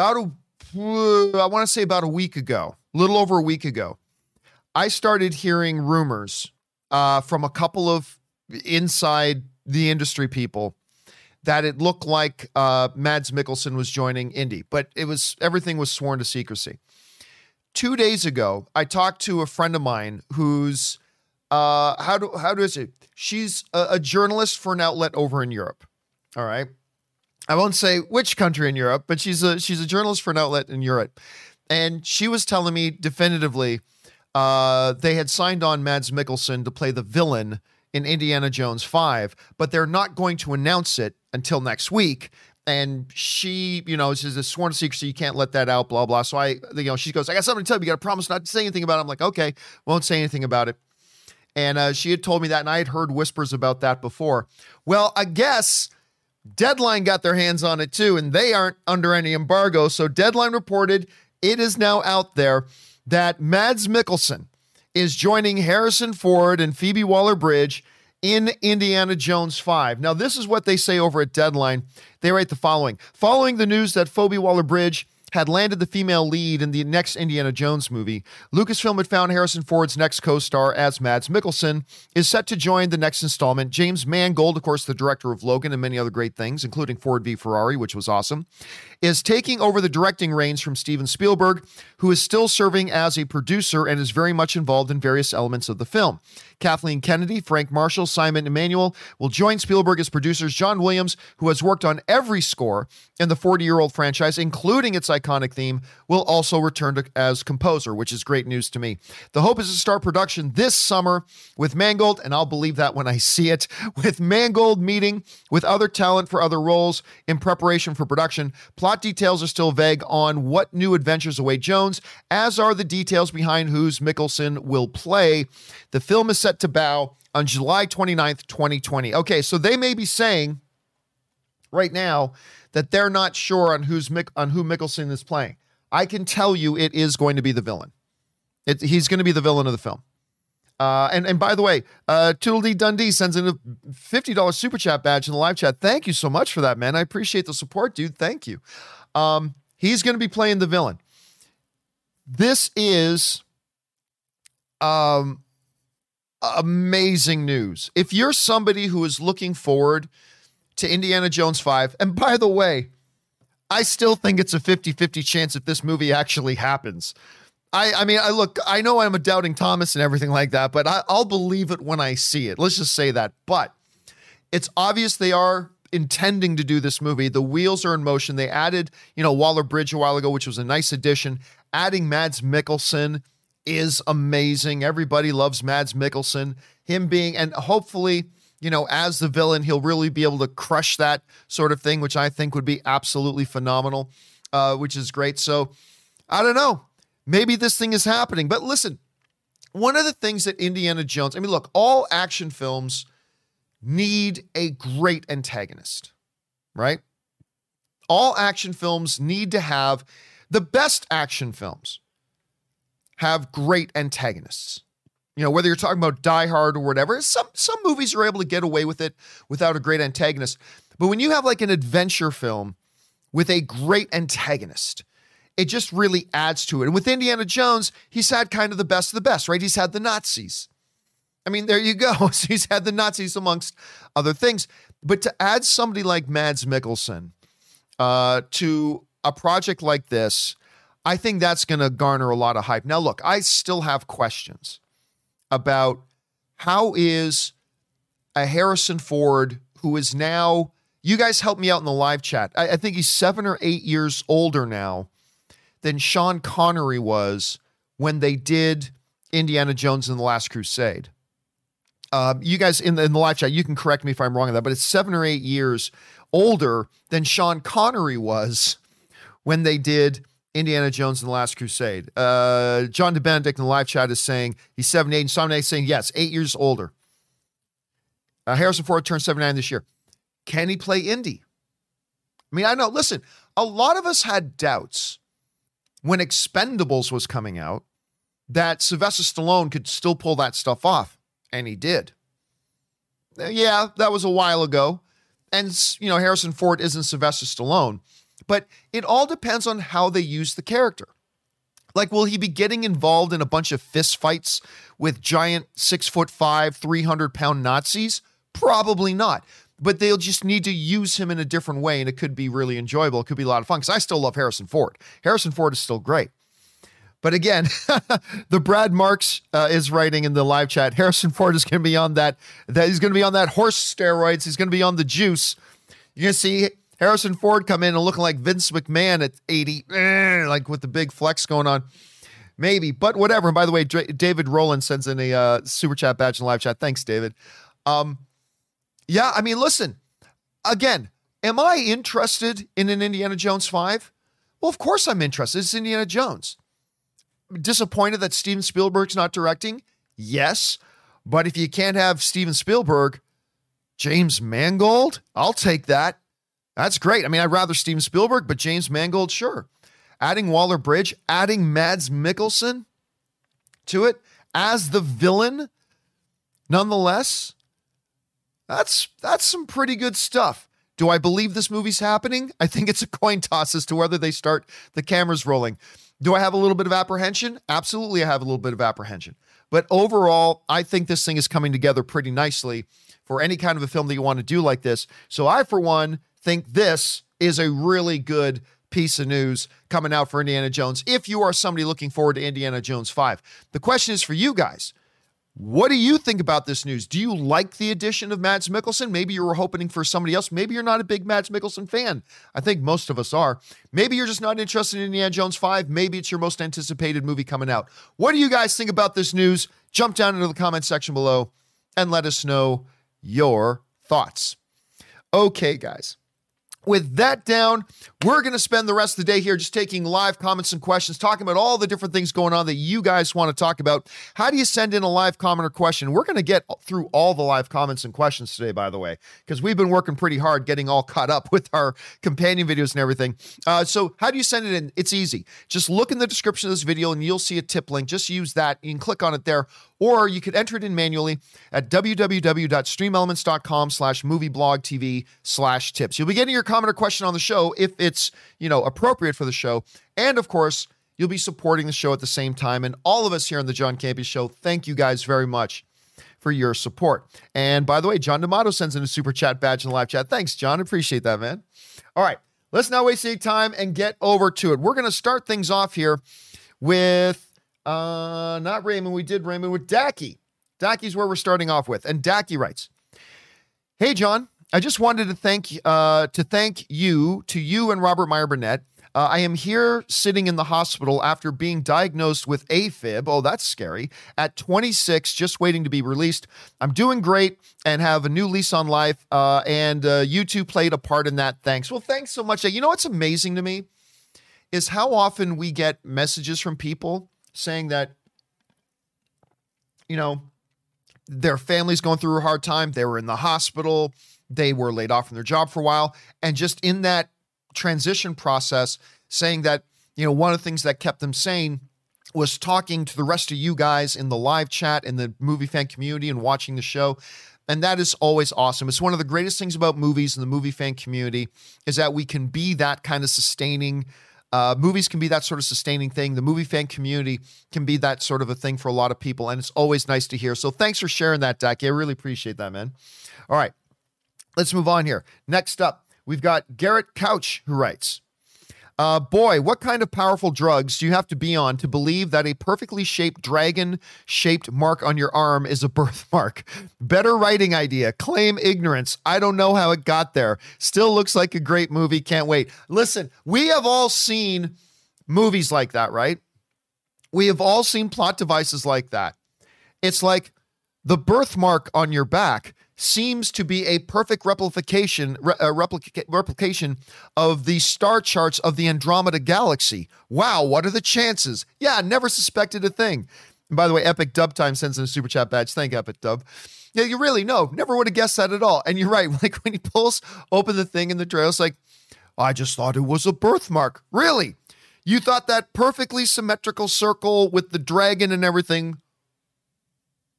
about a, I want to say about a week ago, a little over a week ago, I started hearing rumors uh, from a couple of inside the industry people that it looked like uh, Mads Mikkelsen was joining Indy, but it was everything was sworn to secrecy. Two days ago, I talked to a friend of mine who's uh, how do how does it? She's a, a journalist for an outlet over in Europe. All right, I won't say which country in Europe, but she's a she's a journalist for an outlet in Europe, and she was telling me definitively uh, they had signed on Mads Mikkelsen to play the villain in Indiana Jones 5, but they're not going to announce it until next week. And she, you know, says a sworn secrecy, you can't let that out, blah, blah. So I, you know, she goes, I got something to tell you. You got to promise not to say anything about it. I'm like, okay, won't say anything about it. And uh, she had told me that, and I had heard whispers about that before. Well, I guess Deadline got their hands on it too, and they aren't under any embargo. So Deadline reported it is now out there that Mads Mikkelsen is joining Harrison Ford and Phoebe Waller Bridge in Indiana Jones 5. Now, this is what they say over at Deadline. They write the following Following the news that Phoebe Waller Bridge had landed the female lead in the next Indiana Jones movie, Lucasfilm had found Harrison Ford's next co star as Mads Mikkelsen is set to join the next installment. James Mangold, of course, the director of Logan and many other great things, including Ford v Ferrari, which was awesome, is taking over the directing reins from Steven Spielberg, who is still serving as a producer and is very much involved in various elements of the film. Kathleen Kennedy, Frank Marshall, Simon Emanuel will join Spielberg as producers. John Williams, who has worked on every score in the 40 year old franchise, including its iconic theme, will also return to, as composer, which is great news to me. The hope is to start production this summer with Mangold, and I'll believe that when I see it, with Mangold meeting with other talent for other roles in preparation for production. Plot details are still vague on what new adventures await Jones, as are the details behind whose Mikkelsen will play. The film is set to bow on July 29th, 2020. Okay, so they may be saying right now that they're not sure on who's Mick, on who Mikkelsen is playing. I can tell you it is going to be the villain. It, he's going to be the villain of the film. Uh, and and by the way, uh, Toodledee Dundee sends in a fifty dollars super chat badge in the live chat. Thank you so much for that, man. I appreciate the support, dude. Thank you. Um, he's going to be playing the villain. This is um, amazing news. If you're somebody who is looking forward to Indiana Jones 5, and by the way, I still think it's a 50 50 chance if this movie actually happens. I, I mean, I look, I know I'm a doubting Thomas and everything like that, but I, I'll believe it when I see it. Let's just say that. But it's obvious they are intending to do this movie. The wheels are in motion. They added, you know, Waller Bridge a while ago, which was a nice addition. Adding Mads Mikkelsen is amazing. Everybody loves Mads Mikkelsen. Him being, and hopefully, you know, as the villain, he'll really be able to crush that sort of thing, which I think would be absolutely phenomenal, uh, which is great. So I don't know. Maybe this thing is happening. But listen, one of the things that Indiana Jones, I mean, look, all action films need a great antagonist, right? All action films need to have the best action films have great antagonists. You know, whether you're talking about Die Hard or whatever, some some movies are able to get away with it without a great antagonist. But when you have like an adventure film with a great antagonist, it just really adds to it. And with Indiana Jones, he's had kind of the best of the best, right? He's had the Nazis. I mean, there you go. So he's had the Nazis amongst other things. But to add somebody like Mads Mikkelsen uh, to a project like this, I think that's going to garner a lot of hype. Now, look, I still have questions about how is a Harrison Ford who is now, you guys help me out in the live chat. I, I think he's seven or eight years older now than Sean Connery was when they did Indiana Jones and the Last Crusade. Uh, you guys in the, in the live chat, you can correct me if I'm wrong on that, but it's seven or eight years older than Sean Connery was when they did Indiana Jones and the Last Crusade. Uh, John DeBenedict in the live chat is saying he's 78, and is saying, yes, eight years older. Uh, Harrison Ford turned 79 this year. Can he play Indy? I mean, I know, listen, a lot of us had doubts when Expendables was coming out that Sylvester Stallone could still pull that stuff off, and he did. Uh, yeah, that was a while ago. And, you know, Harrison Ford isn't Sylvester Stallone. But it all depends on how they use the character. Like, will he be getting involved in a bunch of fist fights with giant six foot five, 300 pound Nazis? Probably not. But they'll just need to use him in a different way, and it could be really enjoyable. It could be a lot of fun because I still love Harrison Ford. Harrison Ford is still great. But again, the Brad Marks uh, is writing in the live chat. Harrison Ford is going to be on that. That he's going to be on that horse steroids. He's going to be on the juice. You're going to see Harrison Ford come in and looking like Vince McMahon at 80, eh, like with the big flex going on. Maybe, but whatever. And by the way, David Roland sends in a uh, super chat badge in live chat. Thanks, David. Um, yeah, I mean, listen, again, am I interested in an Indiana Jones 5? Well, of course I'm interested. It's Indiana Jones. Disappointed that Steven Spielberg's not directing? Yes. But if you can't have Steven Spielberg, James Mangold, I'll take that. That's great. I mean, I'd rather Steven Spielberg, but James Mangold, sure. Adding Waller Bridge, adding Mads Mikkelsen to it as the villain, nonetheless, that's that's some pretty good stuff. Do I believe this movie's happening? I think it's a coin toss as to whether they start the cameras rolling. Do I have a little bit of apprehension? Absolutely, I have a little bit of apprehension. But overall, I think this thing is coming together pretty nicely for any kind of a film that you want to do like this. So I, for one, think this is a really good piece of news coming out for Indiana Jones if you are somebody looking forward to Indiana Jones 5. The question is for you guys. What do you think about this news? Do you like the addition of Mads Mikkelsen? Maybe you were hoping for somebody else. Maybe you're not a big Mads Mikkelsen fan. I think most of us are. Maybe you're just not interested in Indiana Jones 5. Maybe it's your most anticipated movie coming out. What do you guys think about this news? Jump down into the comment section below and let us know your thoughts. Okay, guys. With that down, we're going to spend the rest of the day here just taking live comments and questions, talking about all the different things going on that you guys want to talk about. How do you send in a live comment or question? We're going to get through all the live comments and questions today, by the way, because we've been working pretty hard getting all caught up with our companion videos and everything. Uh, so, how do you send it in? It's easy. Just look in the description of this video and you'll see a tip link. Just use that. You can click on it there or you could enter it in manually at www.streamelements.com slash movieblogtv slash tips. You'll be getting your comment or question on the show if it's, you know, appropriate for the show. And of course, you'll be supporting the show at the same time. And all of us here on the John Campea Show, thank you guys very much for your support. And by the way, John D'Amato sends in a super chat badge in the live chat. Thanks, John. Appreciate that, man. All right, let's not waste any time and get over to it. We're going to start things off here with uh, not Raymond. We did Raymond with Dacky. Dacky's where we're starting off with. And Dacky writes, Hey, John, I just wanted to thank uh, to thank you, to you and Robert Meyer Burnett. Uh, I am here sitting in the hospital after being diagnosed with AFib. Oh, that's scary. At 26, just waiting to be released. I'm doing great and have a new lease on life. Uh, and uh, you two played a part in that. Thanks. Well, thanks so much. You know what's amazing to me is how often we get messages from people saying that, you know, their family's going through a hard time. They were in the hospital. They were laid off from their job for a while. And just in that transition process, saying that, you know, one of the things that kept them sane was talking to the rest of you guys in the live chat in the movie fan community and watching the show. And that is always awesome. It's one of the greatest things about movies and the movie fan community is that we can be that kind of sustaining uh, movies can be that sort of sustaining thing. The movie fan community can be that sort of a thing for a lot of people, and it's always nice to hear. So thanks for sharing that, Dak. I really appreciate that, man. All right, let's move on here. Next up, we've got Garrett Couch who writes. Uh, boy, what kind of powerful drugs do you have to be on to believe that a perfectly shaped dragon shaped mark on your arm is a birthmark? Better writing idea. Claim ignorance. I don't know how it got there. Still looks like a great movie. Can't wait. Listen, we have all seen movies like that, right? We have all seen plot devices like that. It's like the birthmark on your back seems to be a perfect replication re- uh, replica- replication of the star charts of the Andromeda galaxy. Wow, what are the chances? Yeah, never suspected a thing. And by the way, Epic Dub Time sends in a super chat badge. Thank Epic Dub. Yeah, you really know. Never would have guessed that at all. And you're right. Like when he pulls open the thing in the trail, it's like, I just thought it was a birthmark. Really? You thought that perfectly symmetrical circle with the dragon and everything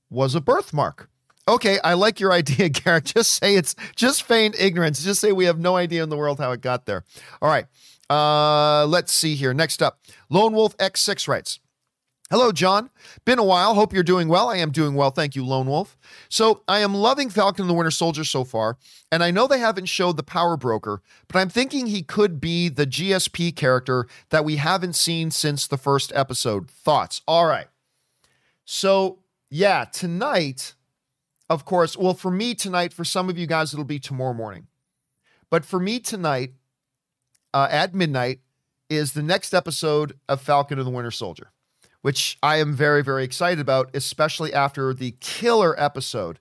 was a birthmark? Okay, I like your idea, Garrett. Just say it's just feign ignorance. Just say we have no idea in the world how it got there. All right. Uh, let's see here. Next up, Lone Wolf X6 writes. Hello, John. Been a while. Hope you're doing well. I am doing well. Thank you, Lone Wolf. So, I am loving Falcon and the Winter Soldier so far, and I know they haven't showed the Power Broker, but I'm thinking he could be the GSP character that we haven't seen since the first episode. Thoughts? All right. So, yeah, tonight, of course, well, for me tonight, for some of you guys, it'll be tomorrow morning. But for me tonight, uh, at midnight, is the next episode of Falcon and the Winter Soldier which I am very, very excited about, especially after the killer episode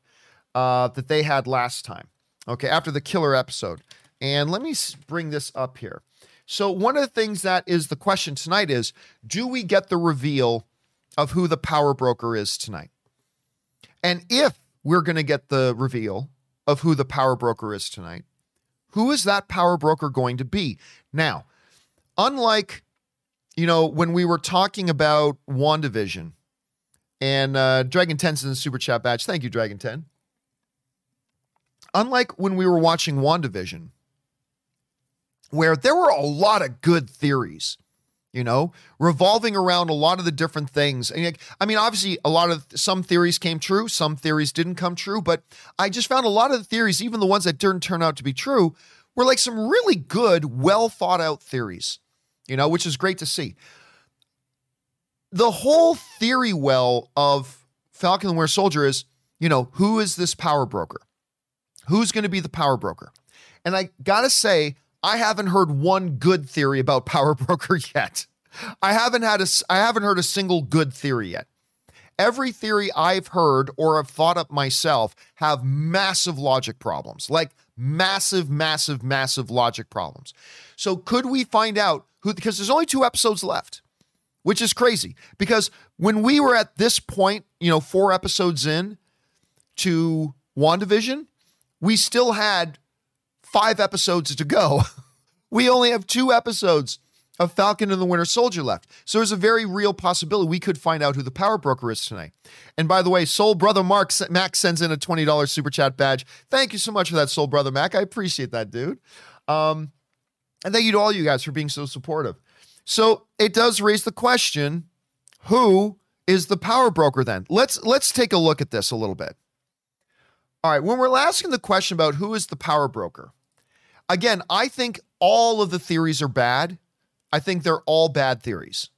uh, that they had last time. Okay, after the killer episode. And let me bring this up here. So, one of the things that is the question tonight is do we get the reveal of who the power broker is tonight? And if we're going to get the reveal of who the power broker is tonight, who is that power broker going to be? Now, unlike you know, when we were talking about WandaVision and uh, Dragon 10's in the super chat badge. Thank you, Dragon 10. Unlike when we were watching WandaVision, where there were a lot of good theories, you know, revolving around a lot of the different things. And I mean, obviously, a lot of some theories came true, some theories didn't come true, but I just found a lot of the theories, even the ones that didn't turn out to be true, were like some really good, well thought out theories you know, which is great to see. The whole theory well of Falcon and Winter Soldier is, you know, who is this power broker? Who's going to be the power broker? And I got to say, I haven't heard one good theory about power broker yet. I haven't had a I haven't heard a single good theory yet. Every theory I've heard or have thought up myself have massive logic problems. Like massive massive massive logic problems. So could we find out who because there's only two episodes left, which is crazy. Because when we were at this point, you know, four episodes in to WandaVision, we still had five episodes to go. we only have two episodes of Falcon and the Winter Soldier left. So there's a very real possibility we could find out who the power broker is tonight. And by the way, Soul Brother Mark Mac sends in a $20 super chat badge. Thank you so much for that, Soul Brother Mac. I appreciate that, dude. Um, and thank you to all you guys for being so supportive. So it does raise the question who is the power broker then? Let's let's take a look at this a little bit. All right, when we're asking the question about who is the power broker, again, I think all of the theories are bad. I think they're all bad theories.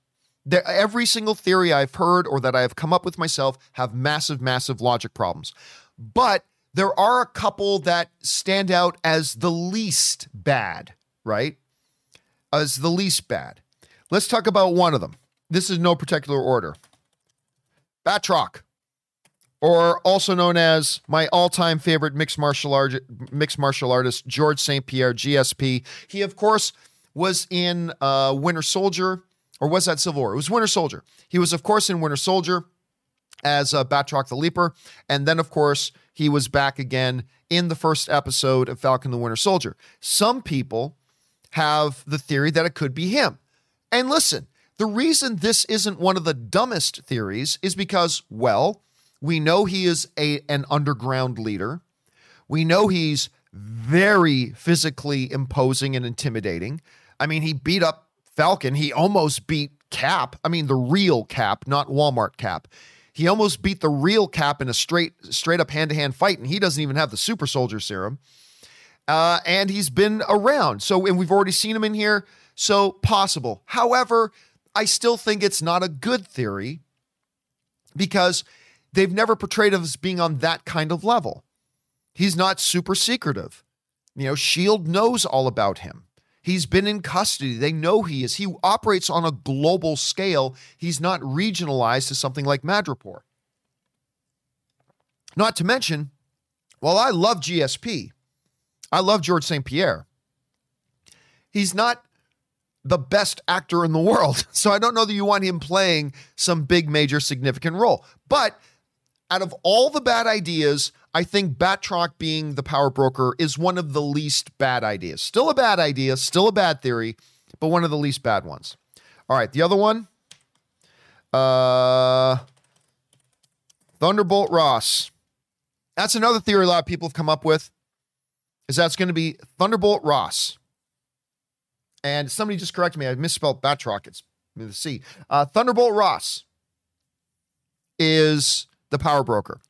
They're, every single theory I've heard or that I have come up with myself have massive, massive logic problems. But there are a couple that stand out as the least bad right, as the least bad. Let's talk about one of them. This is no particular order. Batroc, or also known as my all-time favorite mixed martial art mixed martial artist George St. Pierre, GSP. He, of course, was in uh, Winter Soldier, or was that Civil War? It was Winter Soldier. He was, of course, in Winter Soldier as uh, Batroc the Leaper, and then, of course, he was back again in the first episode of Falcon the Winter Soldier. Some people have the theory that it could be him. And listen, the reason this isn't one of the dumbest theories is because, well, we know he is a, an underground leader. We know he's very physically imposing and intimidating. I mean, he beat up Falcon. He almost beat Cap. I mean, the real Cap, not Walmart Cap. He almost beat the real Cap in a straight, straight up hand to hand fight, and he doesn't even have the super soldier serum uh, and he's been around. So, and we've already seen him in here. So, possible. However, I still think it's not a good theory because they've never portrayed him as being on that kind of level. He's not super secretive. You know, S.H.I.E.L.D. knows all about him. He's been in custody. They know he is. He operates on a global scale. He's not regionalized to something like Madripoor. Not to mention, while I love GSP, I love George St. Pierre. He's not the best actor in the world. So I don't know that you want him playing some big, major, significant role. But out of all the bad ideas, I think Batroc being the power broker is one of the least bad ideas. Still a bad idea, still a bad theory, but one of the least bad ones. All right, the other one, uh, Thunderbolt Ross. That's another theory a lot of people have come up with is that's going to be Thunderbolt Ross. And somebody just corrected me. I misspelled Batroc. It's the C. Uh, Thunderbolt Ross is the power broker.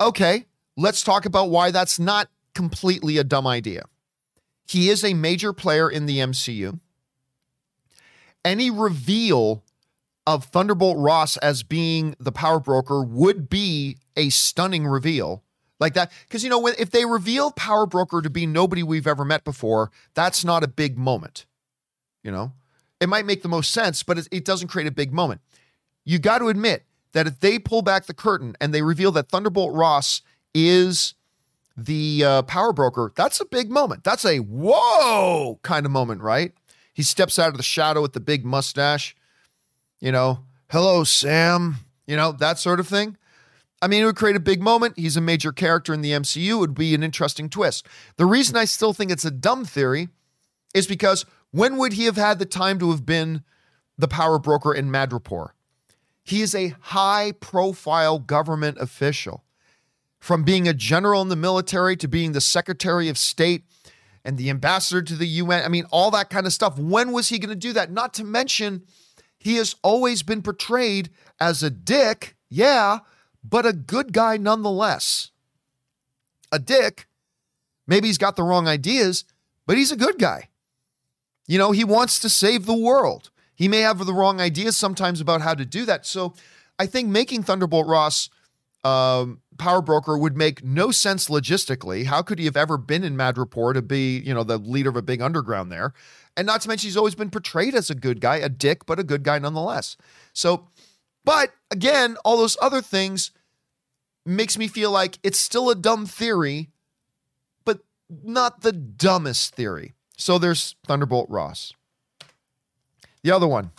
Okay, let's talk about why that's not completely a dumb idea. He is a major player in the MCU. Any reveal of Thunderbolt Ross as being the power broker would be a stunning reveal like that. Because, you know, if they reveal power broker to be nobody we've ever met before, that's not a big moment. You know, it might make the most sense, but it, doesn't create a big moment. You got to admit that if they pull back the curtain and they reveal that Thunderbolt Ross is the uh, power broker, that's a big moment. That's a whoa kind of moment, right? He steps out of the shadow with the big mustache, you know, hello, Sam, you know, that sort of thing. I mean, it would create a big moment. He's a major character in the MCU. It would be an interesting twist. The reason I still think it's a dumb theory is because when would he have had the time to have been the power broker in Madripoor? He is a high profile government official. From being a general in the military to being the Secretary of State and the ambassador to the UN. I mean, all that kind of stuff. When was he going to do that? Not to mention, he has always been portrayed as a dick, yeah, but a good guy nonetheless. A dick. Maybe he's got the wrong ideas, but he's a good guy. You know, he wants to save the world. He may have the wrong ideas sometimes about how to do that. So I think making Thunderbolt Ross um, power broker would make no sense logistically. How could he have ever been in Madripoor to be, you know, the leader of a big underground there? And not to mention, he's always been portrayed as a good guy, a dick, but a good guy nonetheless. So, but again, all those other things makes me feel like it's still a dumb theory, but not the dumbest theory. So there's Thunderbolt Ross. The other one,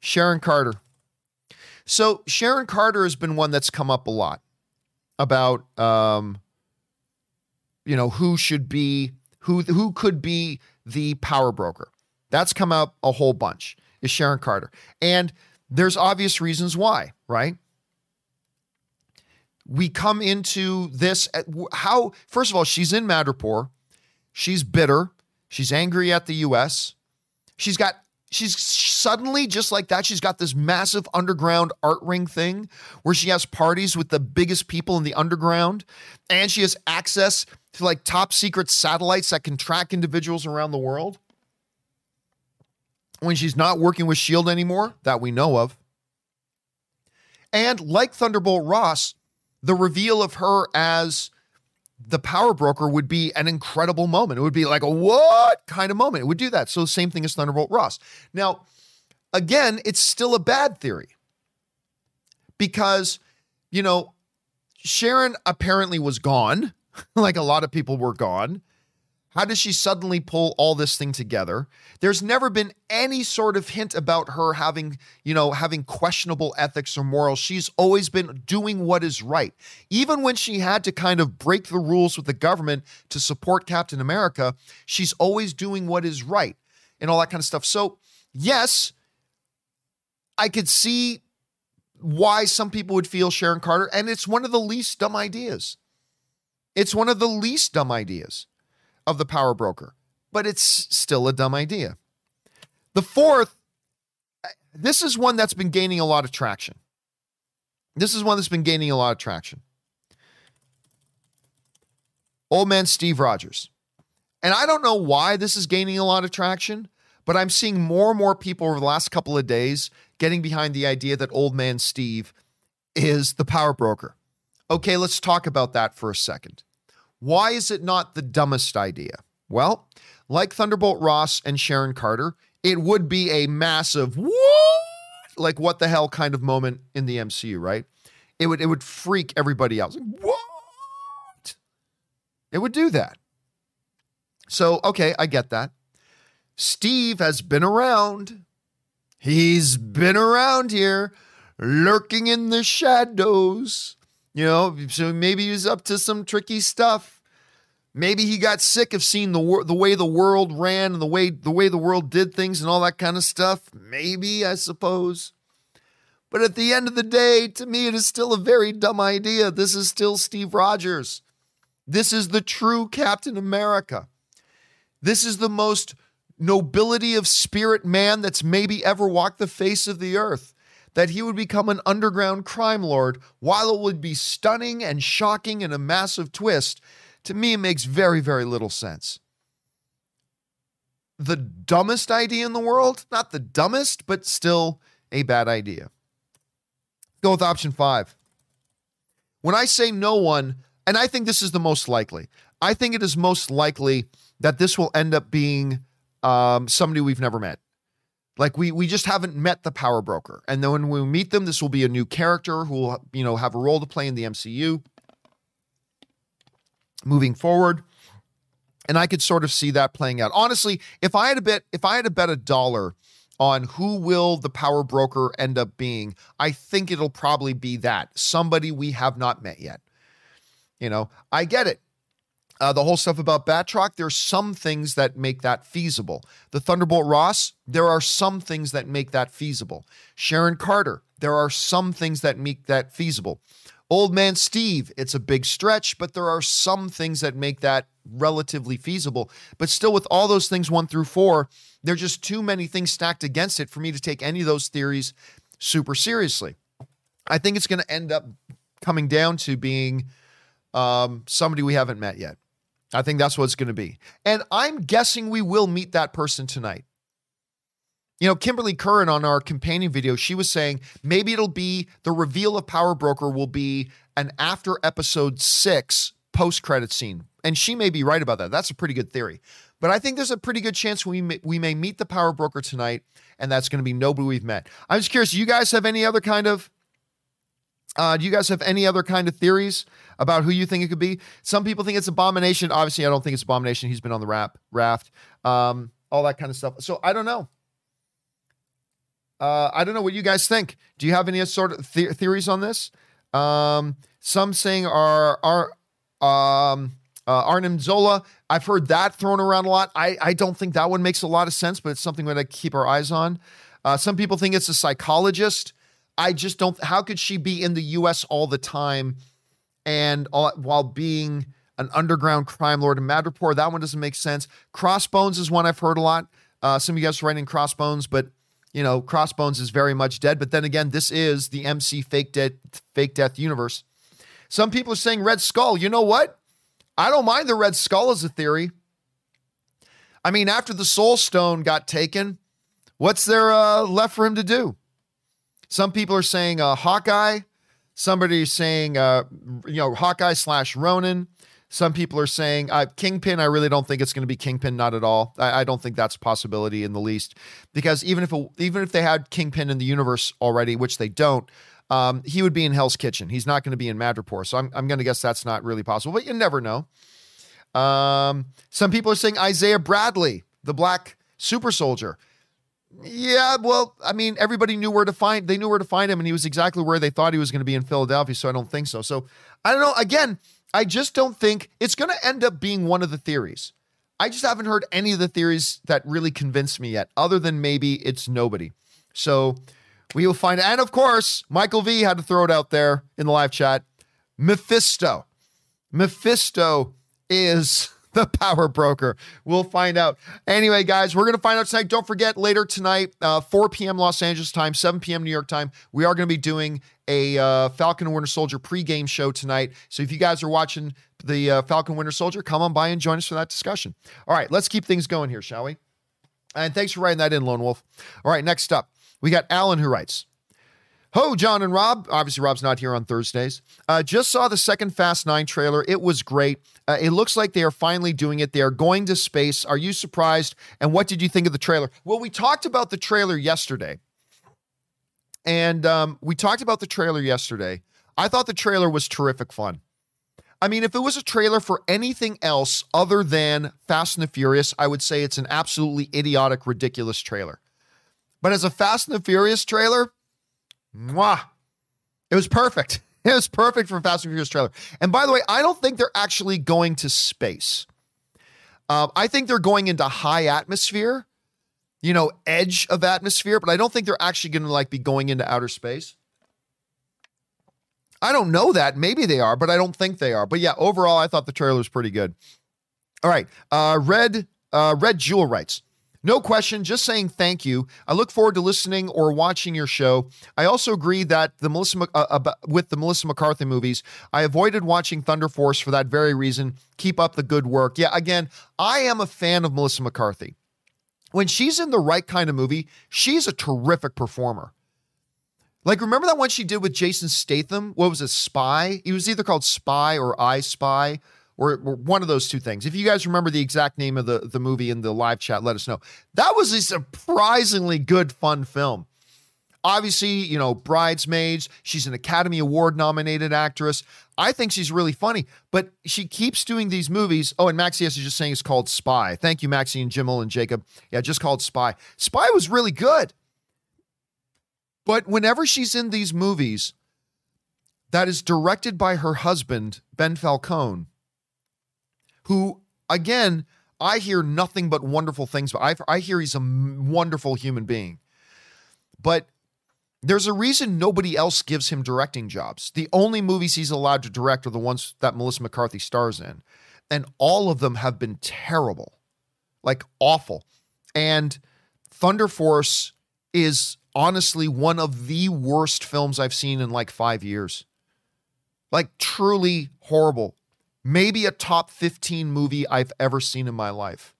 Sharon Carter. So Sharon Carter has been one that's come up a lot about um, you know who should be who who could be the power broker. That's come up a whole bunch. Is Sharon Carter, and there's obvious reasons why, right? We come into this at how first of all she's in Madripoor, she's bitter, she's angry at the U.S. She's got she's suddenly just like that. She's got this massive underground art ring thing where she has parties with the biggest people in the underground and she has access to like top secret satellites that can track individuals around the world. When she's not working with shield anymore that we know of. And like thunderbolt ross the reveal of her as the power broker would be an incredible moment. It would be like a what kind of moment. It would do that. So same thing as Thunderbolt Ross. Now, again, it's still a bad theory because, you know, Sharon apparently was gone, like a lot of people were gone. How does she suddenly pull all this thing together? There's never been any sort of hint about her having, you know, having questionable ethics or morals. She's always been doing what is right. Even when she had to kind of break the rules with the government to support Captain America, she's always doing what is right and all that kind of stuff. So, yes, I could see why some people would feel Sharon Carter, and it's one of the least dumb ideas. It's one of the least dumb ideas of the power broker, but it's still a dumb idea. The fourth, this is one that's been gaining a lot of traction. This is one that's been gaining a lot of traction. Old man Steve Rogers. And I don't know why this is gaining a lot of traction, but I'm seeing more and more people over the last couple of days getting behind the idea that old man Steve is the power broker. Okay, let's talk about that for a second. Why is it not the dumbest idea? Well, like Thunderbolt Ross and Sharon Carter, it would be a massive what? Like what the hell kind of moment in the MCU, right? It would it would freak everybody else. What? It would do that. So, okay, I get that. Steve has been around. He's been around here, lurking in the shadows. You know, so maybe he's up to some tricky stuff. Maybe he got sick of seeing the wor- the way the world ran and the way the way the world did things and all that kind of stuff. Maybe, I suppose. But at the end of the day, to me, it is still a very dumb idea. This is still Steve Rogers. This is the true Captain America. This is the most nobility of spirit man that's maybe ever walked the face of the earth. That he would become an underground crime lord, while it would be stunning and shocking and a massive twist, to me it makes very, very little sense. The dumbest idea in the world? Not the dumbest, but still a bad idea. Go with option five. When I say no one, and I think this is the most likely, I think it is most likely that this will end up being um, somebody we've never met. Like we we just haven't met the power broker, and then when we meet them, this will be a new character who will you know have a role to play in the MCU moving forward. And I could sort of see that playing out. Honestly, if I had a bet, if I had to bet a dollar on who will the power broker end up being, I think it'll probably be that somebody we have not met yet. You know, I get it. Uh, the whole stuff about Batroc, there's some things that make that feasible. The Thunderbolt Ross, there are some things that make that feasible. Sharon Carter, there are some things that make that feasible. Old Man Steve, it's a big stretch, but there are some things that make that relatively feasible. But still, with all those things one through four, there are just too many things stacked against it for me to take any of those theories super seriously. I think it's going to end up coming down to being um, somebody we haven't met yet. I think that's what it's going to be. And I'm guessing we will meet that person tonight. You know, Kimberly Curran on our companion video, she was saying maybe it'll be the reveal of Power Broker will be an after episode six post credit scene. And she may be right about that. That's a pretty good theory. But I think there's a pretty good chance we may, we may meet the Power Broker tonight, and that's going to be nobody we've met. I'm just curious, do you guys have any other kind of uh, do you guys have any other kind of theories about who you think it could be? Some people think it's Abomination. Obviously, I don't think it's Abomination. He's been on the rap raft, um, all that kind of stuff. So I don't know. Uh, I don't know what you guys think. Do you have any sort of the- theories on this? Um, some saying are are um, uh, Arnim Zola. I've heard that thrown around a lot. I I don't think that one makes a lot of sense, but it's something we got to keep our eyes on. Uh, some people think it's a psychologist. I just don't. How could she be in the U.S. all the time, and all, while being an underground crime lord in Madripoor? That one doesn't make sense. Crossbones is one I've heard a lot. Uh, some of you guys are writing Crossbones, but you know Crossbones is very much dead. But then again, this is the MC fake dead, fake death universe. Some people are saying Red Skull. You know what? I don't mind the Red Skull as a theory. I mean, after the Soul Stone got taken, what's there uh, left for him to do? Some people are saying uh, Hawkeye. Somebody's saying, uh, you know, Hawkeye slash Ronin. Some people are saying uh, Kingpin. I really don't think it's going to be Kingpin. Not at all. I, I, don't think that's a possibility in the least. Because even if it, even if they had Kingpin in the universe already, which they don't, um, he would be in Hell's Kitchen. He's not going to be in Madripoor. So I'm, I'm going to guess that's not really possible. But you never know. Um, some people are saying Isaiah Bradley, the Black Super Soldier. Yeah, well, I mean, everybody knew where to find. They knew where to find him, and he was exactly where they thought he was going to be in Philadelphia. So I don't think so. So I don't know. Again, I just don't think it's going to end up being one of the theories. I just haven't heard any of the theories that really convinced me yet, other than maybe it's nobody. So we will find. And of course, Michael V had to throw it out there in the live chat. Mephisto. Mephisto is the power broker. We'll find out. Anyway, guys, we're going to find out tonight. Don't forget, later tonight, uh, 4 p.m. Los Angeles time, 7 p.m. New York time, we are going to be doing a uh, Falcon Winter Soldier pregame show tonight. So if you guys are watching the uh, Falcon Winter Soldier, come on by and join us for that discussion. All right, let's keep things going here, shall we? And thanks for writing that in, Lone Wolf. All right, next up, we got Alan who writes. Ho, John and Rob. Obviously, Rob's not here on Thursdays. Uh, just saw the second Fast Nine trailer. It was great. Uh, it looks like they are finally doing it. They are going to space. Are you surprised? And what did you think of the trailer? Well, we talked about the trailer yesterday. And um, we talked about the trailer yesterday. I thought the trailer was terrific fun. I mean, if it was a trailer for anything else other than Fast and the Furious, I would say it's an absolutely idiotic, ridiculous trailer. But as a Fast and the Furious trailer, Mwah. It was perfect. It was perfect for Fast and Furious trailer. And by the way, I don't think they're actually going to space. Uh, I think they're going into high atmosphere, you know, edge of atmosphere, but I don't think they're actually going to like be going into outer space. I don't know that. Maybe they are, but I don't think they are. But yeah, overall, I thought the trailer was pretty good. All right, uh, Red uh, Red Jewel writes. No question, just saying thank you. I look forward to listening or watching your show. I also agree that the Melissa uh, with the Melissa McCarthy movies, I avoided watching Thunder Force for that very reason. Keep up the good work. Yeah, again, I am a fan of Melissa McCarthy. When she's in the right kind of movie, she's a terrific performer. Like, remember that one she did with Jason Statham? What was it, Spy? He was either called Spy or I Spy or, one of those two things. If you guys remember the exact name of the, the movie in the live chat, let us know. That was a surprisingly good, fun film. Obviously, you know, Bridesmaids, she's an Academy Award nominated actress. I think she's really funny, but she keeps doing these movies. Oh, and Maxie is just saying it's called Spy. Thank you, Maxie and Jimmel and Jacob. Yeah, just called Spy. Spy was really good. But whenever she's in these movies that is directed by her husband, Ben Falcone, who, again, I hear nothing but wonderful things. But I, I hear he's a wonderful human being. But there's a reason nobody else gives him directing jobs. The only movies he's allowed to direct are the ones that Melissa McCarthy stars in. And all of them have been terrible, like awful. And Thunder Force is honestly one of the worst films I've seen in like five years. Like truly horrible maybe a top 15 movie I've ever seen in my life.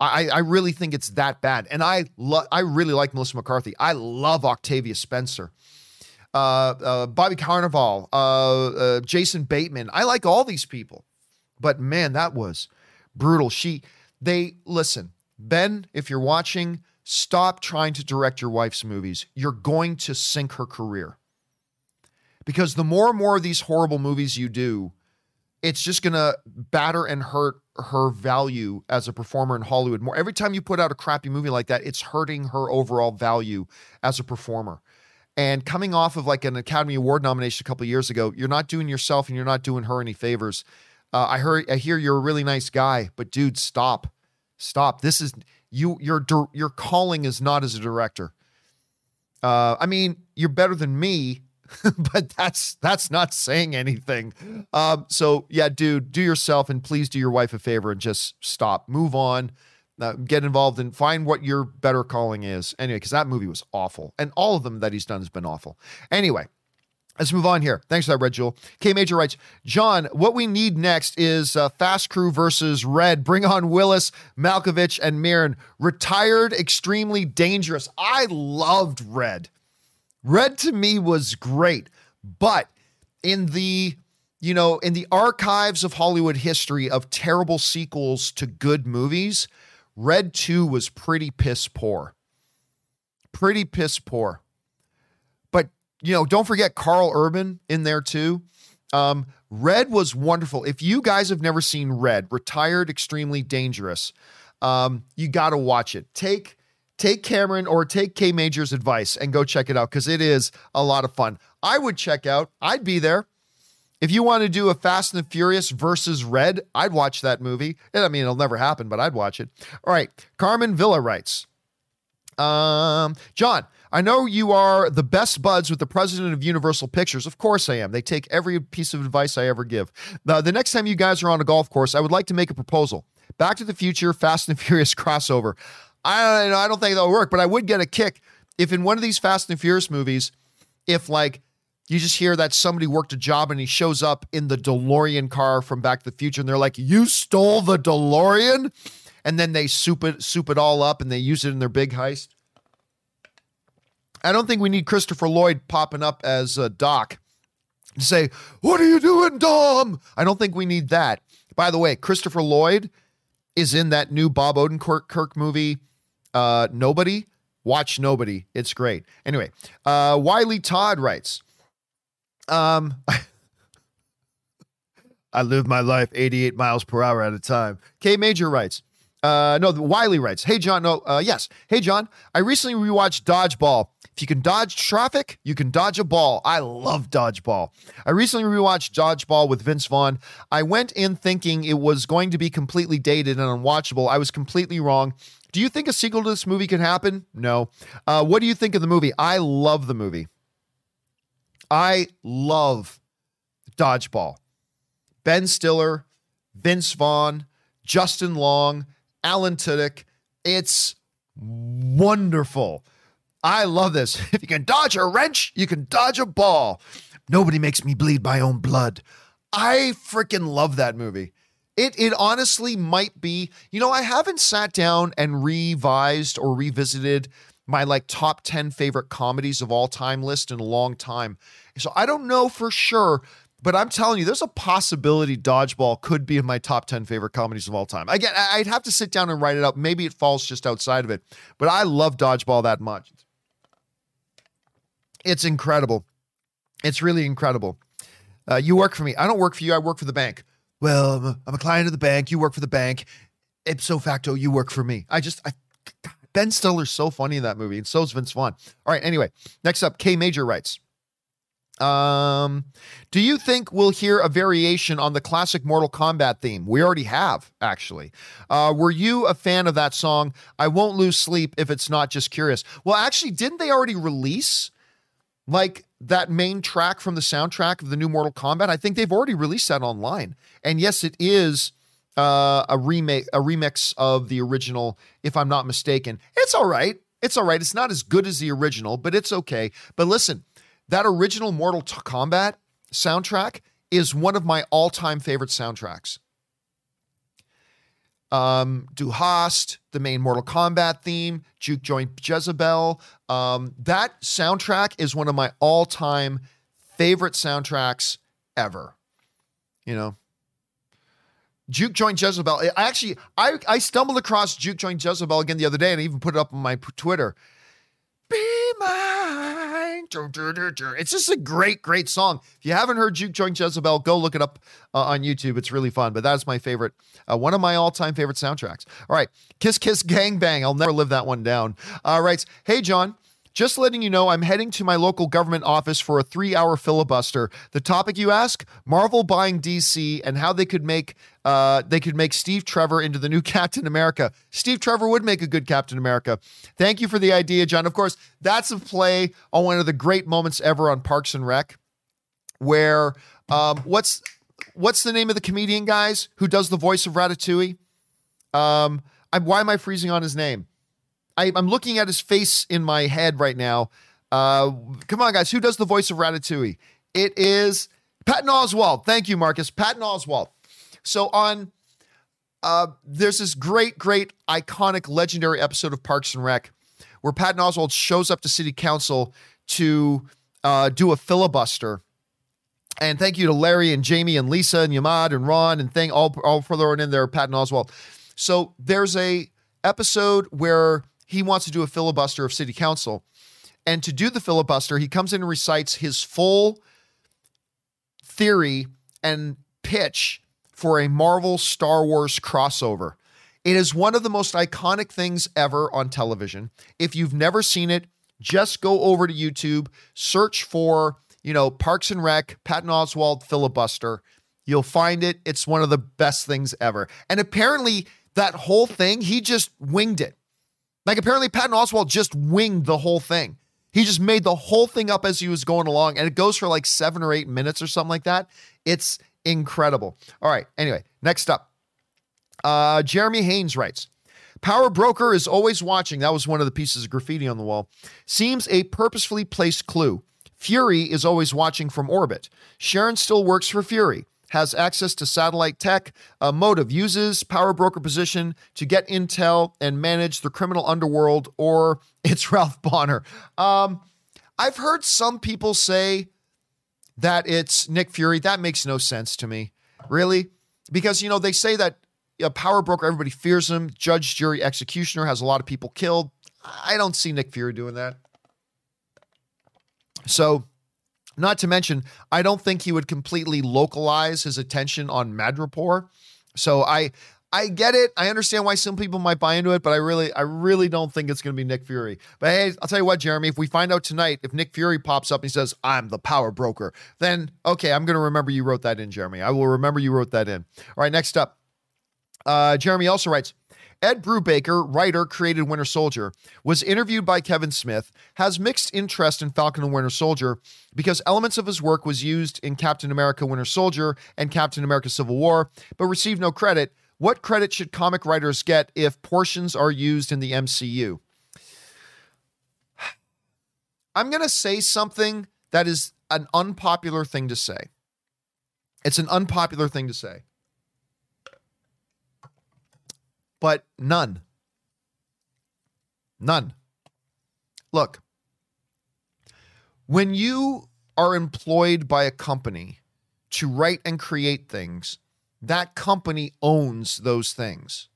I, I really think it's that bad. And I lo- I really like Melissa McCarthy. I love Octavia Spencer. Uh, uh, Bobby Cannavale, uh, uh, Jason Bateman. I like all these people. But man, that was brutal. She, they, listen, Ben, if you're watching, stop trying to direct your wife's movies. You're going to sink her career. Because the more and more of these horrible movies you do, it's just going to batter and hurt her value as a performer in Hollywood more. Every time you put out a crappy movie like that, it's hurting her overall value as a performer. And coming off of like an Academy Award nomination a couple years ago, you're not doing yourself and you're not doing her any favors. Uh, I heard, I hear you're a really nice guy, but dude, stop, stop. This is you. Your your calling is not as a director. Uh, I mean, you're better than me, but that's that's not saying anything. Um, so yeah, dude, do yourself and please do your wife a favor and just stop, move on, uh, get involved and find what your better calling is. Anyway, because that movie was awful, and all of them that he's done has been awful. Anyway. Let's move on here. Thanks for that, Red Jewel. K Major writes, John, what we need next is uh, Fast Crew versus Red. Bring on Willis, Malkovich, and Mirren. Retired, extremely dangerous. I loved Red. Red to me was great, but in the you know, in the archives of Hollywood history of terrible sequels to good movies, Red 2 was pretty piss poor. Pretty piss poor. But, you know, don't forget Karl Urban in there too. Um, Red was wonderful. If you guys have never seen Red, Retired Extremely Dangerous, um, you got to watch it. Take take Cameron or take K Major's advice and go check it out because it is a lot of fun. I would check out, I'd be there. If you want to do a Fast and Furious versus Red, I'd watch that movie. I mean, it'll never happen, but I'd watch it. All right. Carmen Villa writes um, John, I know you are the best buds with the president of Universal Pictures. Of course I am. They take every piece of advice I ever give. The, the next time you guys are on a golf course, I would like to make a proposal. Back to the Future, Fast and Furious crossover. I don't, I don't think that'll work, but I would get a kick if in one of these Fast and Furious movies, if like you just hear that somebody worked a job and he shows up in the DeLorean car from Back to the Future and they're like, "You stole the DeLorean," and then they soup it soup it all up and they use it in their big heist. I don't think we need Christopher Lloyd popping up as a Doc to say, "What are you doing, Dom?" I don't think we need that. By the way, Christopher Lloyd is in that new Bob Odenkirk movie uh, Nobody. Watch Nobody. It's great. Anyway, uh, Wiley Todd writes, um, I live my life 88 miles per hour at a time. K Major writes, uh, no, Wiley writes, Hey, John. No, uh, yes. Hey, John. I recently rewatched Dodgeball. If you can dodge traffic, you can dodge a ball. I love Dodgeball. I recently rewatched Dodgeball with Vince Vaughn. I went in thinking it was going to be completely dated and unwatchable. I was completely wrong. Do you think a sequel to this movie can happen? No. Uh, what do you think of the movie? I love the movie. I love Dodgeball. Ben Stiller, Vince Vaughn, Justin Long, Alan Tudyk. It's wonderful. I love this. If you can dodge a wrench, you can dodge a ball. Nobody makes me bleed my own blood. I freaking love that movie. It it honestly might be, you know, I haven't sat down and revised or revisited my like top 10 favorite comedies of all time list in a long time. So I don't know for sure, but I'm telling you, there's a possibility Dodgeball could be in my top 10 favorite comedies of all time. Again, I'd have to sit down and write it up. Maybe it falls just outside of it, but I love Dodgeball that much. It's incredible. It's really incredible. Uh, you work for me. I don't work for you. I work for the bank. Well, I'm a, I'm a client of the bank. You work for the bank. Ipso facto, you work for me. I just, I, Ben Stiller's so funny in that movie, and so's Vince Vaughn. All right, anyway, next up, K Major writes. Um, do you think we'll hear a variation on the classic Mortal Kombat theme? We already have, actually. Uh, were you a fan of that song? I won't lose sleep if it's not just curious. Well, actually, didn't they already release like that main track from the soundtrack of the new Mortal Kombat? I think they've already released that online. And yes, it is uh, a remake, a remix of the original, if I'm not mistaken. It's all right. It's all right. It's not as good as the original, but it's okay. But listen, that original Mortal Kombat soundtrack is one of my all-time favorite soundtracks. Um, Du Hast, the main Mortal Kombat theme, Juke Joint Jezebel. Um, that soundtrack is one of my all-time favorite soundtracks ever. You know, Juke Joint Jezebel. I actually I I stumbled across Juke Joint Jezebel again the other day and I even put it up on my Twitter. Be mine. It's just a great, great song. If you haven't heard Juke Joint Jezebel, go look it up uh, on YouTube. It's really fun. But that's my favorite, uh, one of my all-time favorite soundtracks. All right, Kiss Kiss Gang Bang. I'll never live that one down. All right, hey John. Just letting you know, I'm heading to my local government office for a three hour filibuster. The topic you ask Marvel buying DC and how they could make. Uh, they could make Steve Trevor into the new Captain America. Steve Trevor would make a good Captain America. Thank you for the idea, John. Of course, that's a play on one of the great moments ever on Parks and Rec, where um, what's what's the name of the comedian guys who does the voice of Ratatouille? Um, I'm, why am I freezing on his name? I, am looking at his face in my head right now. Uh, come on, guys. Who does the voice of Ratatouille? It is Patton Oswalt. Thank you, Marcus. Patton Oswalt. So on, uh, there's this great, great, iconic, legendary episode of Parks and Rec where Patton Oswalt shows up to City Council to uh, do a filibuster. And thank you to Larry and Jamie and Lisa and Yamad and Ron and thing all all for throwing in there Patton Oswalt. So there's a episode where he wants to do a filibuster of city council. And to do the filibuster, he comes in and recites his full theory and pitch for a Marvel Star Wars crossover. It is one of the most iconic things ever on television. If you've never seen it, just go over to YouTube, search for, you know, Parks and Rec, Patton Oswalt filibuster. You'll find it. It's one of the best things ever. And apparently, that whole thing, he just winged it. Like apparently Patton Oswalt just winged the whole thing. He just made the whole thing up as he was going along, and it goes for like seven or eight minutes or something like that. It's incredible. All right. Anyway, next up, uh, Jeremy Haynes writes. Power Broker is always watching. That was one of the pieces of graffiti on the wall. Seems a purposefully placed clue. Fury is always watching from orbit. Sharon still works for Fury has access to satellite tech. Uh, Motive uses power broker position to get intel and manage the criminal underworld, or it's Ralph Bohner. Um, I've heard some people say that it's Nick Fury. That makes no sense to me, really, because you know they say that a power broker, everybody fears him. Judge, jury, executioner has a lot of people killed. I don't see Nick Fury doing that. So not to mention, I don't think he would completely localize his attention on Madripoor. So I I get it. I understand why some people might buy into it, but I really, I really don't think it's going to be Nick Fury. But hey, I'll tell you what, Jeremy, if we find out tonight, if Nick Fury pops up and he says, I'm the power broker, then okay, I'm going to remember you wrote that in, Jeremy. I will remember you wrote that in. All right, next up. Uh, Jeremy also writes, Ed Brubaker, writer, created Winter Soldier, was interviewed by Kevin Smith, has mixed interest in Falcon and Winter Soldier because elements of his work was used in Captain America Winter Soldier and Captain America Civil War, but received no credit. What credit should comic writers get if portions are used in the MCU? I'm going to say something that is an unpopular thing to say. It's an unpopular thing to say. But none. None. Look, when you are employed by a company to write and create things, that company owns those things.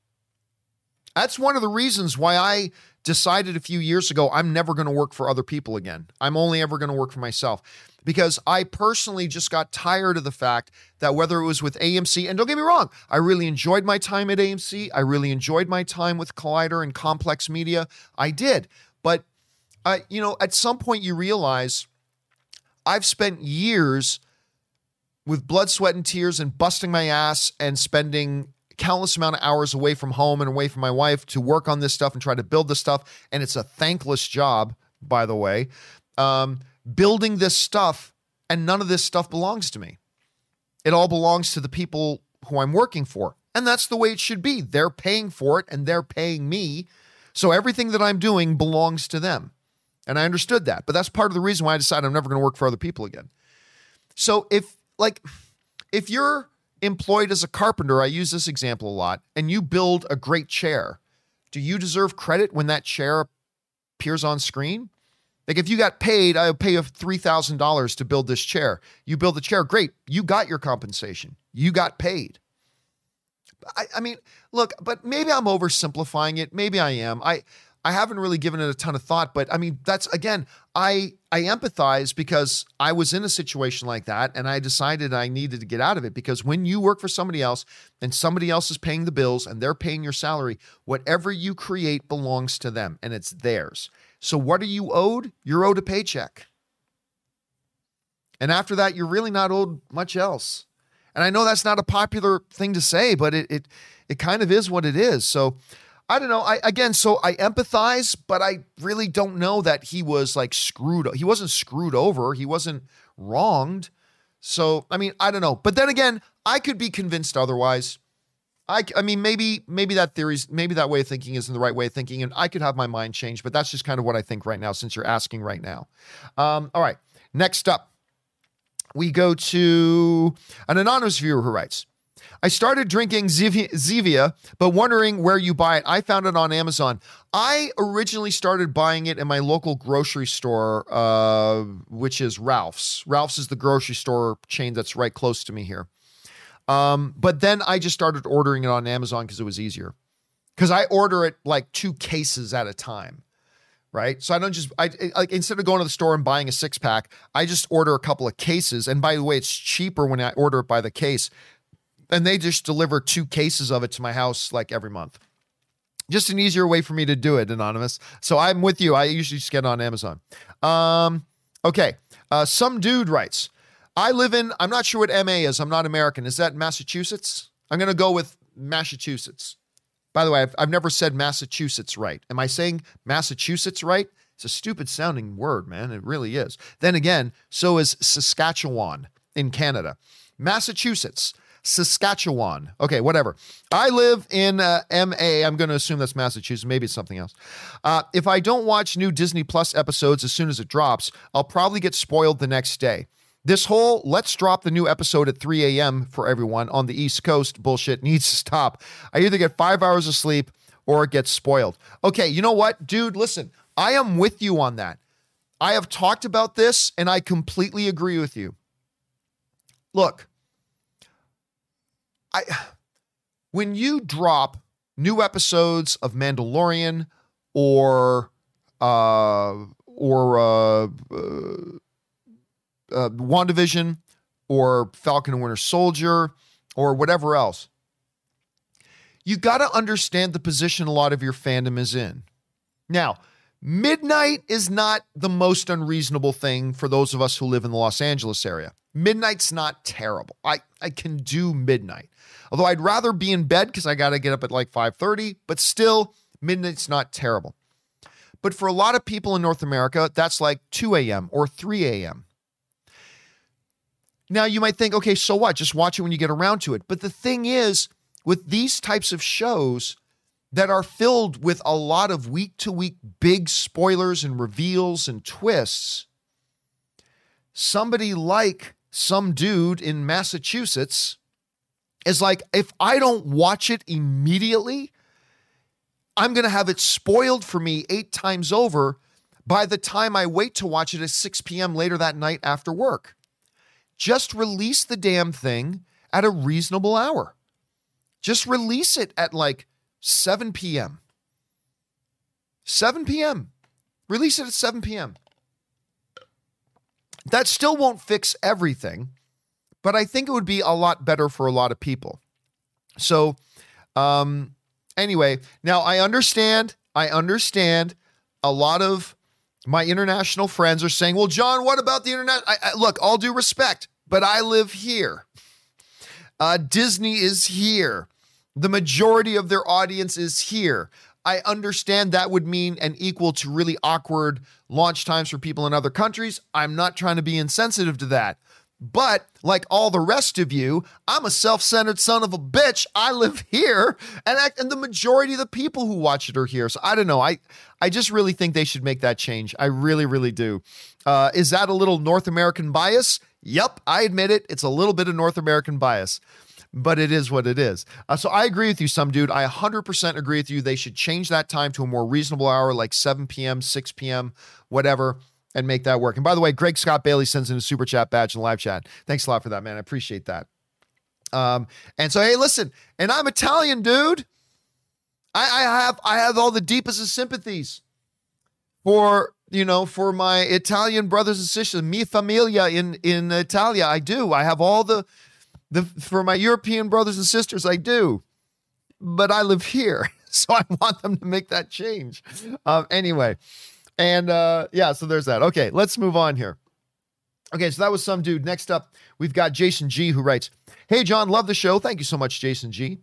That's one of the reasons why I decided a few years ago I'm never going to work for other people again. I'm only ever going to work for myself because I personally just got tired of the fact that whether it was with AMC, and don't get me wrong, I really enjoyed my time at AMC. I really enjoyed my time with Collider and Complex Media. I did. But, uh, you know, at some point you realize I've spent years with blood, sweat, and tears and busting my ass and spending countless amount of hours away from home and away from my wife to work on this stuff and try to build this stuff. And it's a thankless job, by the way, um, building this stuff. And none of this stuff belongs to me. It all belongs to the people who I'm working for. And that's the way it should be. They're paying for it and they're paying me. So everything that I'm doing belongs to them. And I understood that. But that's part of the reason why I decided I'm never going to work for other people again. So if, like, if you're employed as a carpenter, I use this example a lot, and you build a great chair, do you deserve credit when that chair appears on screen? Like if you got paid, I'll pay you $3,000 to build this chair. You build the chair, great. You got your compensation. You got paid. I, I mean, look, but maybe I'm oversimplifying it. Maybe I am. I I haven't really given it a ton of thought, but I mean, that's again, I I empathize because I was in a situation like that and I decided I needed to get out of it because when you work for somebody else and somebody else is paying the bills and they're paying your salary, whatever you create belongs to them and it's theirs. So what are you owed? You're owed a paycheck. And after that, you're really not owed much else. And I know that's not a popular thing to say, but it it it kind of is what it is. So I don't know. I again, so I empathize, but I really don't know that he was like screwed. He wasn't screwed over. He wasn't wronged. So I mean, I don't know. But then again, I could be convinced otherwise. I, I mean, maybe maybe that theory's maybe that way of thinking isn't the right way of thinking, and I could have my mind changed. But that's just kind of what I think right now, since you're asking right now. Um, all right. Next up, we go to an anonymous viewer who writes. I started drinking Zevia, but wondering where you buy it. I found it on Amazon. I originally started buying it in my local grocery store, uh, which is Ralph's. Ralph's is the grocery store chain that's right close to me here. Um, but then I just started ordering it on Amazon because it was easier. Because I order it like two cases at a time right? So I don't just I like instead of going to the store and buying a six pack, I just order a couple of cases. And by the way, it's cheaper when I order it by the case and they just deliver two cases of it to my house like every month. Just an easier way for me to do it, anonymous. So I'm with you. I usually just get on Amazon. Um, okay. Uh, some dude writes, I live in, I'm not sure what MA is. I'm not American. Is that Massachusetts? I'm going to go with Massachusetts. By the way, I've, I've never said Massachusetts right. Am I saying Massachusetts right? It's a stupid sounding word, man. It really is. Then again, so is Saskatchewan in Canada. Massachusetts. Saskatchewan. Okay, whatever. I live in uh, MA. I'm going to assume that's Massachusetts. Maybe it's something else. Uh, if I don't watch new Disney Plus episodes as soon as it drops, I'll probably get spoiled the next day. This whole let's drop the new episode at 3 a.m. for everyone on the East Coast bullshit needs to stop. I either get five hours of sleep or it gets spoiled. Okay, you know what, dude? Listen, I am with you on that. I have talked about this and I completely agree with you. Look, I when you drop new episodes of Mandalorian or uh or uh, uh, uh WandaVision or Falcon and Winter Soldier or whatever else, you got to understand the position a lot of your fandom is in. Now, midnight is not the most unreasonable thing for those of us who live in the Los Angeles area. Midnight's not terrible. I, I can do midnight. Although I'd rather be in bed because I got to get up at like 5:30, but still midnight's not terrible. But for a lot of people in North America, that's like 2 a.m. or 3 a.m. Now you might think, okay, so what? Just watch it when you get around to it. But the thing is, with these types of shows that are filled with a lot of week to week big spoilers and reveals and twists, somebody like some dude in Massachusetts is like, if I don't watch it immediately, I'm going to have it spoiled for me eight times over by the time I wait to watch it at 6 p.m. later that night after work. Just release the damn thing at a reasonable hour. Just release it at like 7 p.m. 7 p.m. Release it at 7 p.m. That still won't fix everything, but I think it would be a lot better for a lot of people. So, um, anyway, now I understand, I understand a lot of my international friends are saying, well, John, what about the internet? I, I, look, all due respect, but I live here. Uh, Disney is here. The majority of their audience is here. I understand that would mean an equal to really awkward launch times for people in other countries. I'm not trying to be insensitive to that. But like all the rest of you, I'm a self-centered son of a bitch. I live here, and I, and the majority of the people who watch it are here. So I don't know. I I just really think they should make that change. I really, really do. Uh, is that a little North American bias? Yep, I admit it. It's a little bit of North American bias but it is what it is. Uh, so I agree with you, some dude. I 100% agree with you. They should change that time to a more reasonable hour, like 7 p.m., 6 p.m., whatever, and make that work. And by the way, Greg Scott Bailey sends in a super chat badge in live chat. Thanks a lot for that, man. I appreciate that. Um, and so, hey, listen, and I'm Italian, dude. I, I have I have all the deepest of sympathies for you know for my Italian brothers and sisters, mi familia in in Italia. I do. I have all the the, for my European brothers and sisters, I do, but I live here, so I want them to make that change. Um, anyway, and uh, yeah, so there's that. Okay, let's move on here. Okay, so that was some dude. Next up, we've got Jason G who writes, "Hey John, love the show. Thank you so much, Jason G.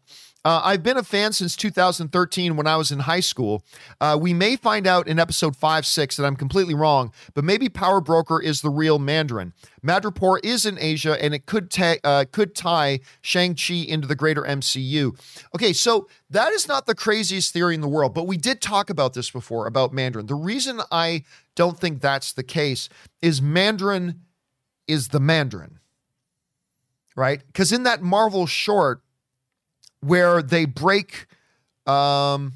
Uh, I've been a fan since 2013 when I was in high school. Uh, we may find out in episode 5 6 that I'm completely wrong, but maybe Power Broker is the real Mandarin. Madripoor is in Asia and it could, ta- uh, could tie Shang-Chi into the greater MCU. Okay, so that is not the craziest theory in the world, but we did talk about this before about Mandarin. The reason I don't think that's the case is Mandarin is the Mandarin, right? Because in that Marvel short, where they break um,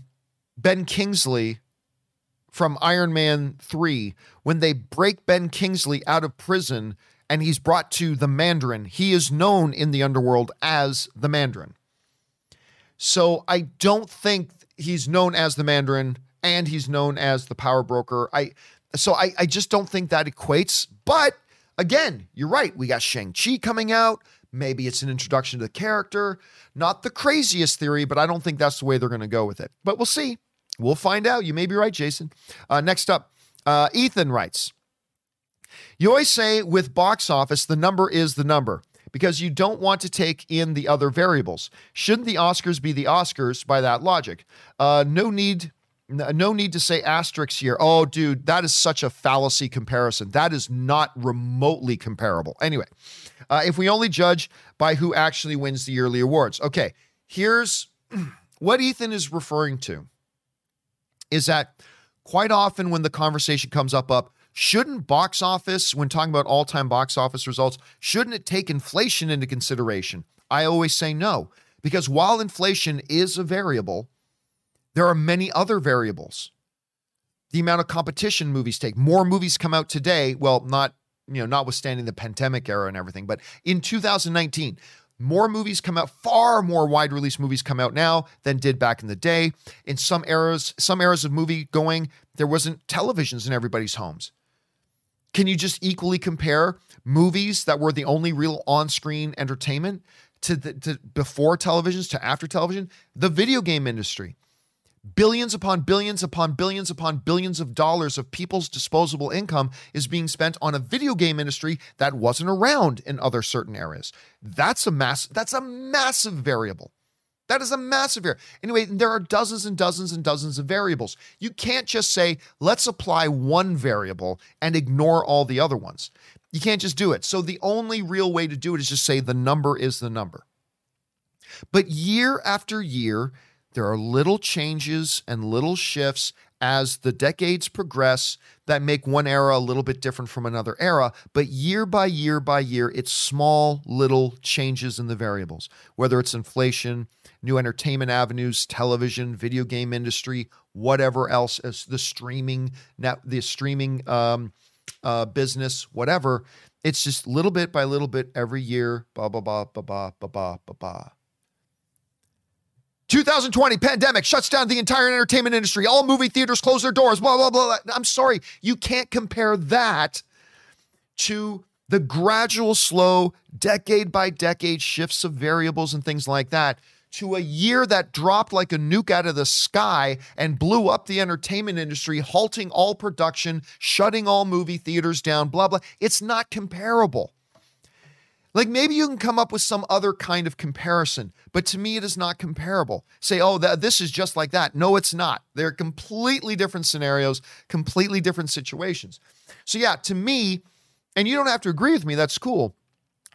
Ben Kingsley from Iron Man 3, when they break Ben Kingsley out of prison and he's brought to the Mandarin, he is known in the underworld as the Mandarin. So I don't think he's known as the Mandarin and he's known as the power broker. I so I, I just don't think that equates. But again, you're right. We got Shang-Chi coming out. Maybe it's an introduction to the character. Not the craziest theory, but I don't think that's the way they're going to go with it. But we'll see. We'll find out. You may be right, Jason. Uh, next up, uh, Ethan writes You always say with box office, the number is the number because you don't want to take in the other variables. Shouldn't the Oscars be the Oscars by that logic? Uh, no need no need to say asterisks here. Oh, dude, that is such a fallacy comparison. That is not remotely comparable. Anyway, uh, if we only judge by who actually wins the yearly awards. Okay, here's what Ethan is referring to is that quite often when the conversation comes up, up, shouldn't box office, when talking about all time box office results, shouldn't it take inflation into consideration? I always say no, because while inflation is a variable, there are many other variables. The amount of competition movies take. More movies come out today. Well, not, you know, notwithstanding the pandemic era and everything, but in 2019, more movies come out, far more wide release movies come out now than did back in the day. In some eras, some eras of movie going, there wasn't televisions in everybody's homes. Can you just equally compare movies that were the only real on-screen entertainment to the to before televisions to after television? The video game industry billions upon billions upon billions upon billions of dollars of people's disposable income is being spent on a video game industry that wasn't around in other certain areas. That's a mass that's a massive variable. That is a massive variable. Anyway, there are dozens and dozens and dozens of variables. You can't just say, let's apply one variable and ignore all the other ones. You can't just do it. So the only real way to do it is just say the number is the number. But year after year, there are little changes and little shifts as the decades progress that make one era a little bit different from another era. But year by year by year, it's small little changes in the variables, whether it's inflation, new entertainment avenues, television, video game industry, whatever else, as the streaming net, the streaming um, uh, business, whatever. It's just little bit by little bit every year. Blah blah blah blah blah blah blah blah. 2020 pandemic shuts down the entire entertainment industry. All movie theaters close their doors. Blah blah blah. I'm sorry, you can't compare that to the gradual, slow, decade by decade shifts of variables and things like that to a year that dropped like a nuke out of the sky and blew up the entertainment industry, halting all production, shutting all movie theaters down, blah, blah. It's not comparable. Like maybe you can come up with some other kind of comparison, but to me, it is not comparable. Say, oh, th- this is just like that. No, it's not. They're completely different scenarios, completely different situations. So, yeah, to me, and you don't have to agree with me, that's cool.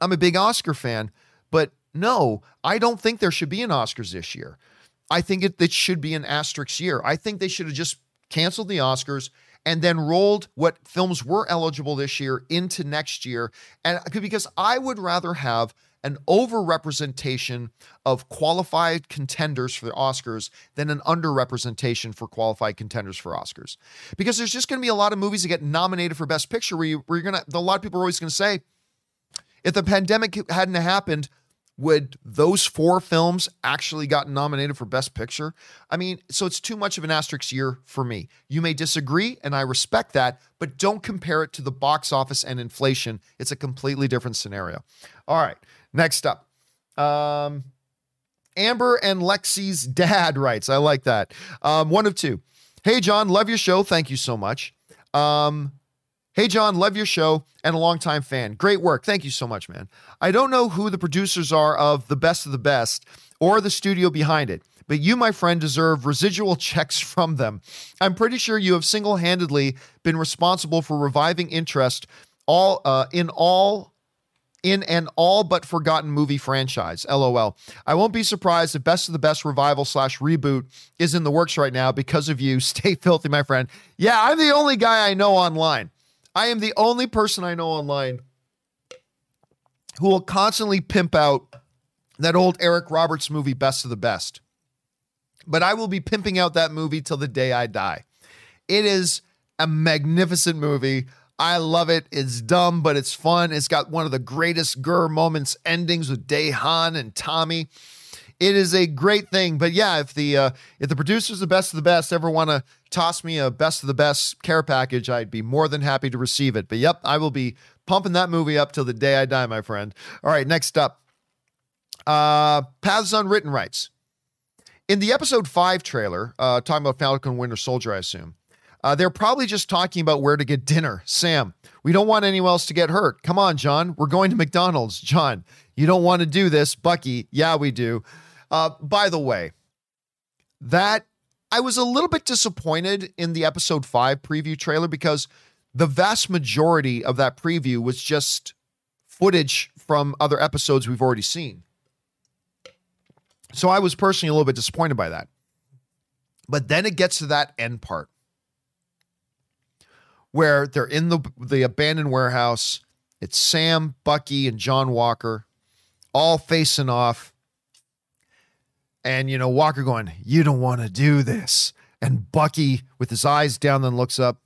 I'm a big Oscar fan, but no, I don't think there should be an Oscars this year. I think it, it should be an asterisk year. I think they should have just canceled the Oscars and then rolled what films were eligible this year into next year. And uh, because I would rather have an overrepresentation of qualified contenders for the Oscars than an underrepresentation for qualified contenders for Oscars. Because there's just going to be a lot of movies that get nominated for Best Picture where, you, you're going to, a lot of people are always going to say, if the pandemic hadn't happened, would those four films actually got nominated for best picture? I mean so it's too much of an asterisk year for me. You may disagree and i respect that but don't compare it to the box office and inflation. It's a completely different scenario. All right next up. Um, amber and lexi's dad writes i like that. Um, one of two. Hey john love your show. Thank you so much. Um, Hey, John, love your show and a longtime fan. Great work. Thank you so much, man. I don't know who the producers are of The Best of the Best or the studio behind it, but you, my friend, deserve residual checks from them. I'm pretty sure you have single handedly been responsible for reviving interest all uh, in all in an all but forgotten movie franchise. LOL. I won't be surprised if Best of the Best revival slash reboot is in the works right now because of you. Stay filthy, my friend. Yeah, I'm the only guy I know online I am the only person I know online who will constantly pimp out that old Eric Roberts movie, Best of the Best. But I will be pimping out that movie till the day I die. It is a magnificent movie. I love it. It's dumb, but it's fun. It's got one of the greatest Gurr moments endings with Dae Han and Tommy. It is a great thing. But yeah, if the uh, if the producers, the best of the best, ever want to toss me a best of the best care package, I'd be more than happy to receive it. But yep, I will be pumping that movie up till the day I die, my friend. All right, next up. Uh, Paths Unwritten writes in the episode five trailer, uh, talking about Falcon Winter Soldier, I assume. Uh, they're probably just talking about where to get dinner. Sam, we don't want anyone else to get hurt. Come on, John. We're going to McDonald's. John, you don't want to do this. Bucky, yeah, we do. Uh, by the way, that I was a little bit disappointed in the episode five preview trailer because the vast majority of that preview was just footage from other episodes we've already seen. So I was personally a little bit disappointed by that. But then it gets to that end part where they're in the the abandoned warehouse. It's Sam, Bucky, and John Walker all facing off. And, you know, Walker going, You don't want to do this. And Bucky, with his eyes down, then looks up.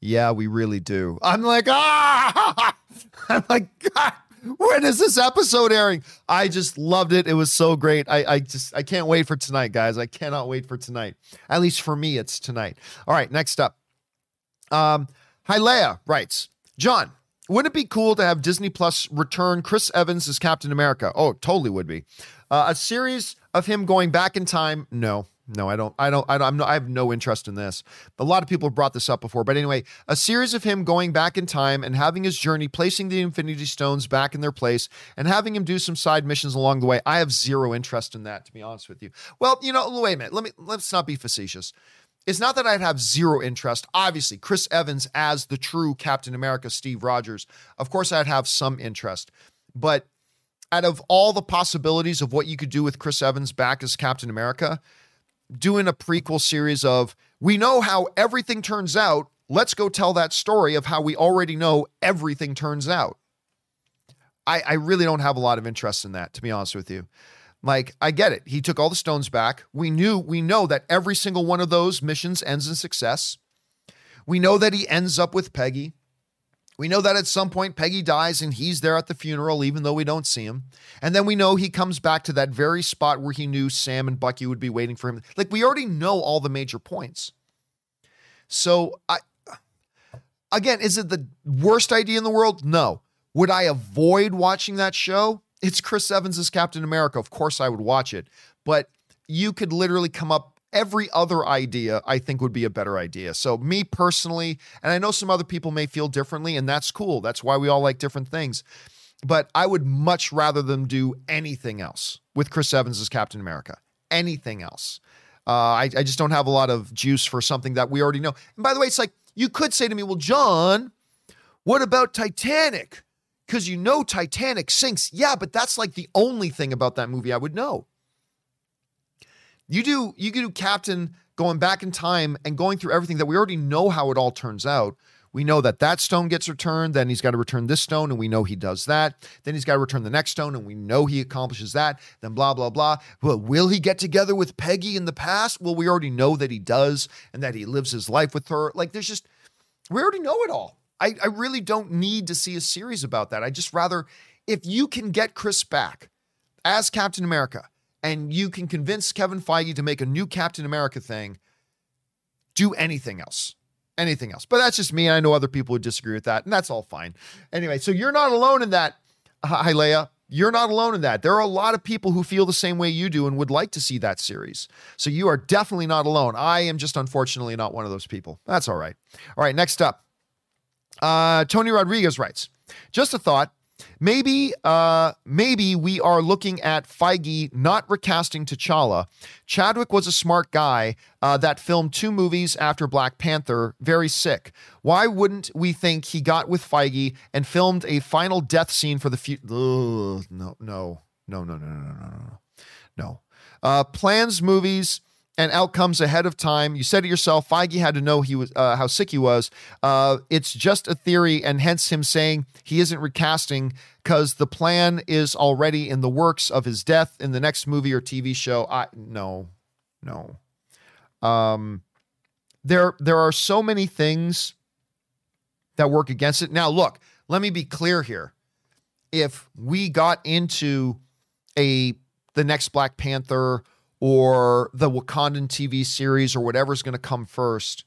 Yeah, we really do. I'm like, ah, I'm like, God, when is this episode airing? I just loved it. It was so great. I, I just, I can't wait for tonight, guys. I cannot wait for tonight. At least for me, it's tonight. All right, next up. Um, Leia writes, John, wouldn't it be cool to have Disney Plus return Chris Evans as Captain America? Oh, totally would be. Uh, a series of him going back in time? No, no, I don't. I don't. I don't. No, I have no interest in this. A lot of people have brought this up before, but anyway, a series of him going back in time and having his journey, placing the Infinity Stones back in their place, and having him do some side missions along the way. I have zero interest in that, to be honest with you. Well, you know, wait a minute. Let me let's not be facetious. It's not that I'd have zero interest. Obviously, Chris Evans as the true Captain America, Steve Rogers. Of course, I'd have some interest, but out of all the possibilities of what you could do with Chris Evans back as Captain America, doing a prequel series of we know how everything turns out. Let's go tell that story of how we already know everything turns out. I, I really don't have a lot of interest in that, to be honest with you. Like, I get it. He took all the stones back. We knew, we know that every single one of those missions ends in success. We know that he ends up with Peggy. We know that at some point Peggy dies and he's there at the funeral, even though we don't see him. And then we know he comes back to that very spot where he knew Sam and Bucky would be waiting for him. Like we already know all the major points. So I again, is it the worst idea in the world? No. Would I avoid watching that show? It's Chris Evans as Captain America. Of course I would watch it. But you could literally come up every other idea I think would be a better idea. So, me personally, and I know some other people may feel differently, and that's cool. That's why we all like different things. But I would much rather them do anything else with Chris Evans as Captain America. Anything else. Uh, I, I just don't have a lot of juice for something that we already know. And by the way, it's like you could say to me, well, John, what about Titanic? Because you know Titanic sinks. Yeah, but that's like the only thing about that movie I would know. You do you do Captain going back in time and going through everything that we already know how it all turns out. We know that that stone gets returned, then he's got to return this stone, and we know he does that. Then he's got to return the next stone, and we know he accomplishes that. Then blah, blah, blah. Well, will he get together with Peggy in the past? Well, we already know that he does and that he lives his life with her. Like, there's just, we already know it all. I, I really don't need to see a series about that. I just rather, if you can get Chris back as Captain America, and you can convince Kevin Feige to make a new Captain America thing, do anything else. Anything else. But that's just me. I know other people would disagree with that, and that's all fine. Anyway, so you're not alone in that, Hi, Leia. You're not alone in that. There are a lot of people who feel the same way you do and would like to see that series. So you are definitely not alone. I am just unfortunately not one of those people. That's all right. All right, next up. Uh, Tony Rodriguez writes, just a thought. Maybe, uh, maybe we are looking at Feige not recasting T'Challa. Chadwick was a smart guy uh, that filmed two movies after Black Panther. Very sick. Why wouldn't we think he got with Feige and filmed a final death scene for the future? No, no, no, no, no, no, no, no, no. Uh, plans movies and outcomes ahead of time. You said it yourself. Feige had to know he was uh, how sick he was. Uh, it's just a theory, and hence him saying he isn't recasting because the plan is already in the works of his death in the next movie or TV show. I no, no. Um, there there are so many things that work against it. Now, look, let me be clear here. If we got into a the next Black Panther or the Wakandan TV series or whatever's going to come first.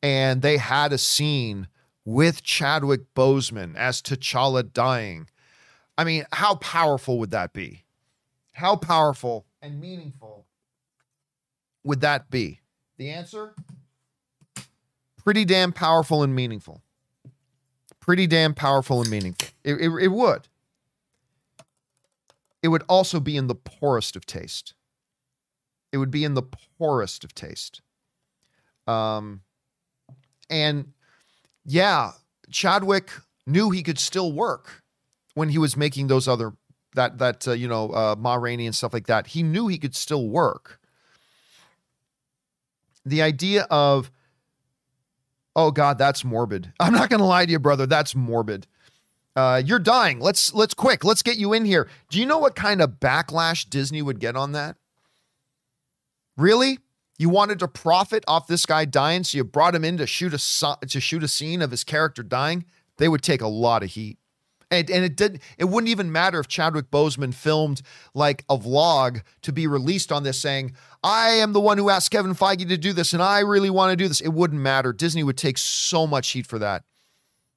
And they had a scene with Chadwick Boseman as T'Challa dying. I mean, how powerful would that be? How powerful and meaningful would that be? The answer? Pretty damn powerful and meaningful. Pretty damn powerful and meaningful. It, it, it would. It would also be in the poorest of taste it would be in the poorest of taste. Um, and yeah, Chadwick knew he could still work when he was making those other that that uh, you know uh, Ma Rainey and stuff like that. He knew he could still work. The idea of oh god, that's morbid. I'm not gonna lie to you, brother. That's morbid. Uh, you're dying. Let's let's quick. Let's get you in here. Do you know what kind of backlash Disney would get on that? Really? You wanted to profit off this guy dying, so you brought him in to shoot a to shoot a scene of his character dying? They would take a lot of heat. And, and it didn't it wouldn't even matter if Chadwick Boseman filmed like a vlog to be released on this saying, I am the one who asked Kevin Feige to do this and I really want to do this. It wouldn't matter. Disney would take so much heat for that.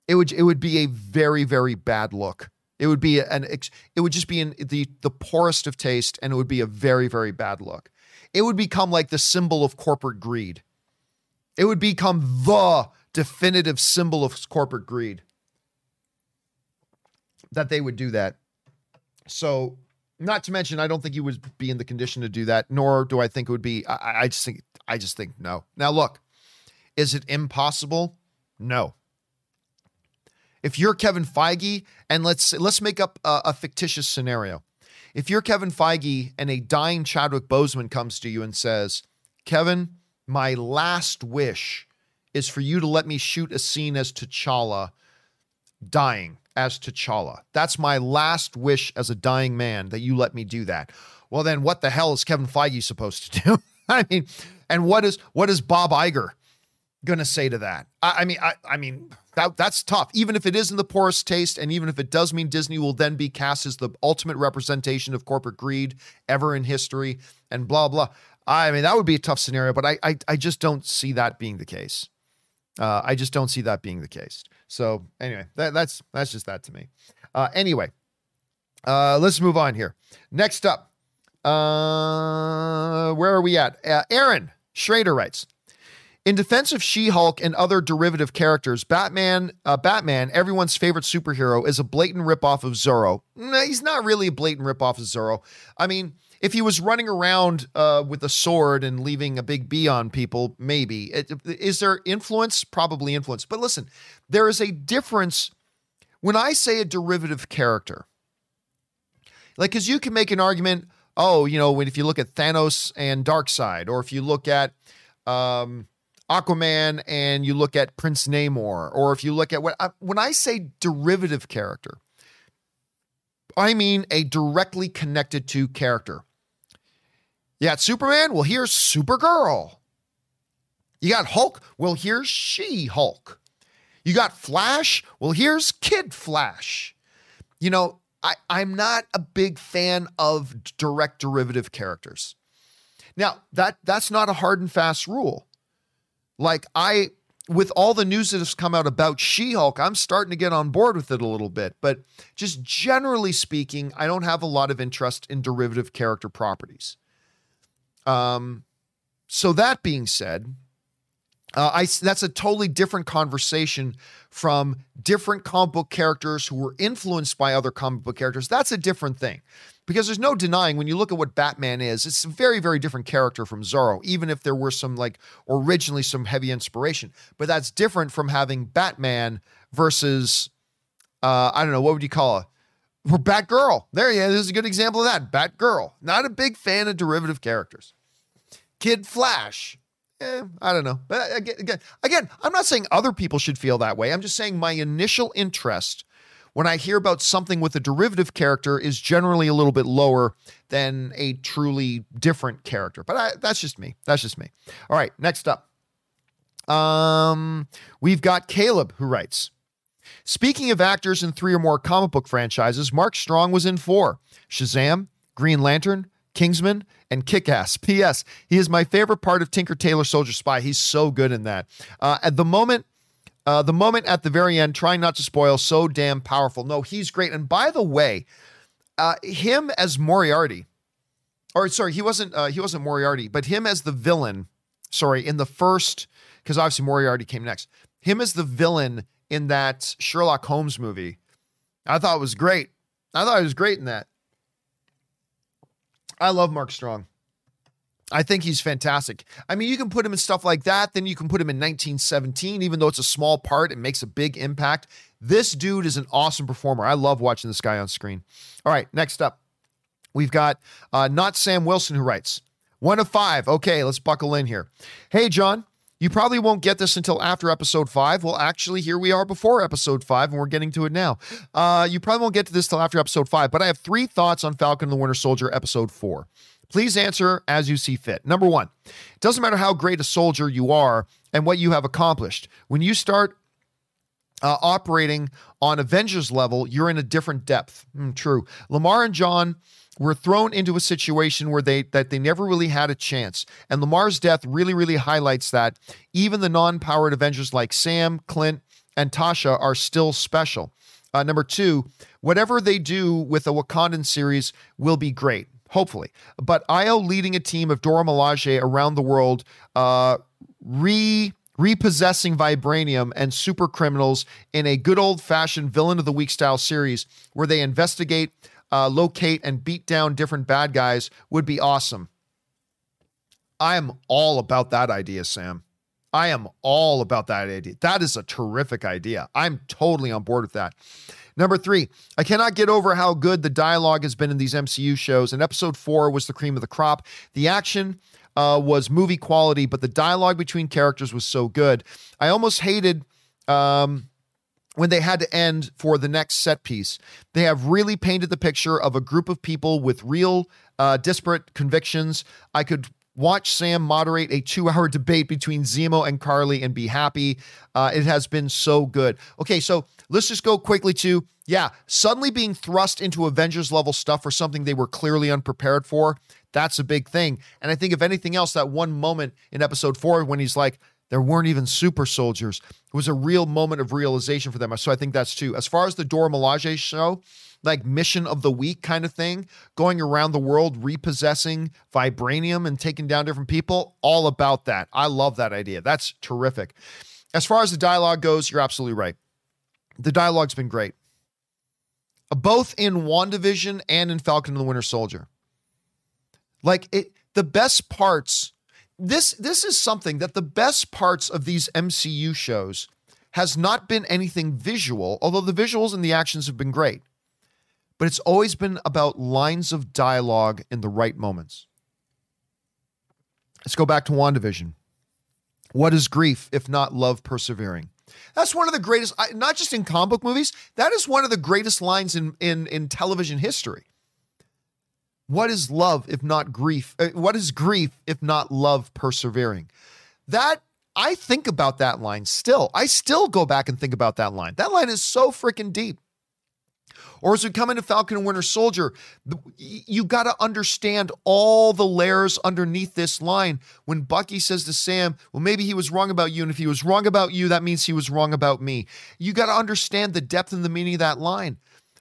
It would it would be a very, very bad look. It would be an it would just be in the the poorest of taste and it would be a very, very bad look it would become like the symbol of corporate greed. It would become the definitive symbol of corporate greed that they would do that. So, not to mention, I don't think he would be in the condition to do that, nor do I think it would be. I, I just think, I just think no. Now, look, is it impossible? No. If you're Kevin Feige, and let's let's make up a, a fictitious scenario. If you're Kevin Feige and a dying Chadwick Boseman comes to you and says, Kevin, my last wish is for you to let me shoot a scene as T'Challa dying as T'Challa. That's my last wish as a dying man that you let me do that. Well, then what the hell is Kevin Feige supposed to do? I mean, and what is what is Bob Iger gonna say to that? I, I mean, I, I mean that that's tough. Even if it is in the poorest taste, and even if it does mean Disney will then be cast as the ultimate representation of corporate greed ever in history, and blah blah. I mean, that would be a tough scenario, but I I, I just don't see that being the case. Uh, I just don't see that being the case. So anyway, that, that's that's just that to me. Uh, anyway, uh, let's move on here. Next up, uh, where are we at? Uh, Aaron Schrader writes. In defense of She-Hulk and other derivative characters, Batman, uh, Batman, everyone's favorite superhero, is a blatant ripoff of Zorro. He's not really a blatant ripoff of Zorro. I mean, if he was running around uh, with a sword and leaving a big B on people, maybe. It, is there influence? Probably influence. But listen, there is a difference when I say a derivative character. Like, because you can make an argument, oh, you know, if you look at Thanos and Darkseid, or if you look at um, Aquaman and you look at Prince Namor, or if you look at what I, when I say derivative character, I mean a directly connected to character. You got Superman? Well, here's Supergirl. You got Hulk? Well, here's She Hulk. You got Flash? Well, here's Kid Flash. You know, I, I'm not a big fan of direct derivative characters. Now, that that's not a hard and fast rule. Like I with all the news that has come out about She-Hulk, I'm starting to get on board with it a little bit, but just generally speaking, I don't have a lot of interest in derivative character properties. Um, so that being said, uh, I that's a totally different conversation from different comic book characters who were influenced by other comic book characters. That's a different thing because there's no denying when you look at what Batman is, it's a very, very different character from Zorro, even if there were some like originally some heavy inspiration. But that's different from having Batman versus, uh, I don't know, what would you call it? Or Batgirl. There you go. This is a good example of that. Batgirl. Not a big fan of derivative characters. Kid Flash. Eh, I don't know. But again, again, I'm not saying other people should feel that way. I'm just saying my initial interest when I hear about something with a derivative character is generally a little bit lower than a truly different character. But I, that's just me. That's just me. All right, next up. Um, we've got Caleb who writes. Speaking of actors in three or more comic book franchises, Mark Strong was in four Shazam, Green Lantern, Kingsman, and Kick Ass. P.S. He is my favorite part of Tinker Tailor Soldier Spy. He's so good in that. Uh, at the moment, uh, the moment at the very end, trying not to spoil, so damn powerful. No, he's great. And by the way, uh, him as Moriarty, or sorry, he wasn't uh, he wasn't Moriarty, but him as the villain. Sorry, in the first, because obviously Moriarty came next. Him as the villain in that Sherlock Holmes movie, I thought was great. I thought he was great in that. I love Mark Strong. I think he's fantastic. I mean, you can put him in stuff like that. Then you can put him in 1917, even though it's a small part, it makes a big impact. This dude is an awesome performer. I love watching this guy on screen. All right, next up, we've got uh, not Sam Wilson who writes one of five. Okay, let's buckle in here. Hey, John. You probably won't get this until after episode five. Well, actually, here we are before episode five, and we're getting to it now. Uh, you probably won't get to this till after episode five, but I have three thoughts on Falcon and the Winter Soldier episode four. Please answer as you see fit. Number one, it doesn't matter how great a soldier you are and what you have accomplished. When you start uh, operating on Avengers level, you're in a different depth. Mm, true. Lamar and John were thrown into a situation where they that they never really had a chance. And Lamar's death really, really highlights that even the non-powered Avengers like Sam, Clint, and Tasha are still special. Uh, number two, whatever they do with the Wakandan series will be great hopefully. But Ayo leading a team of Dora Milaje around the world, uh, re repossessing vibranium and super criminals in a good old fashioned villain of the week style series where they investigate, uh, locate, and beat down different bad guys would be awesome. I am all about that idea, Sam. I am all about that idea. That is a terrific idea. I'm totally on board with that. Number three, I cannot get over how good the dialogue has been in these MCU shows. And episode four was the cream of the crop. The action uh, was movie quality, but the dialogue between characters was so good. I almost hated. Um, when they had to end for the next set piece. They have really painted the picture of a group of people with real uh, disparate convictions. I could watch Sam moderate a two hour debate between Zemo and Karli and be happy. Uh, it has been so good. Okay, so let's just go quickly to, yeah, suddenly being thrust into Avengers level stuff for something they were clearly unprepared for. That's a big thing. And I think, if anything else, that one moment in episode four when he's like, there weren't even super soldiers. It was a real moment of realization for them. So I think that's too. As far as the Dora Milaje show, like mission of the week kind of thing, going around the world repossessing vibranium and taking down different people, all about that. I love that idea. That's terrific. As far as the dialogue goes, you're absolutely right. The dialogue's been great. Both in WandaVision and in Falcon and the Winter Soldier. Like it the best parts this this is something that the best parts of these MCU shows has not been anything visual, although the visuals and the actions have been great. But it's always been about lines of dialogue in the right moments. Let's go back to WandaVision. What is grief if not love persevering? That's one of the greatest, not just in comic book movies, that is one of the greatest lines in, in, in television history. What is love if not grief? Uh, what is grief if not love persevering? That I think about that line still. I still go back and think about that line. That line is so freaking deep. Or as we come into Falcon and Winter Soldier, you got to understand all the layers underneath this line. When Bucky says to Sam, Well, maybe he was wrong about you. And if he was wrong about you, that means he was wrong about me. You got to understand the depth and the meaning of that line.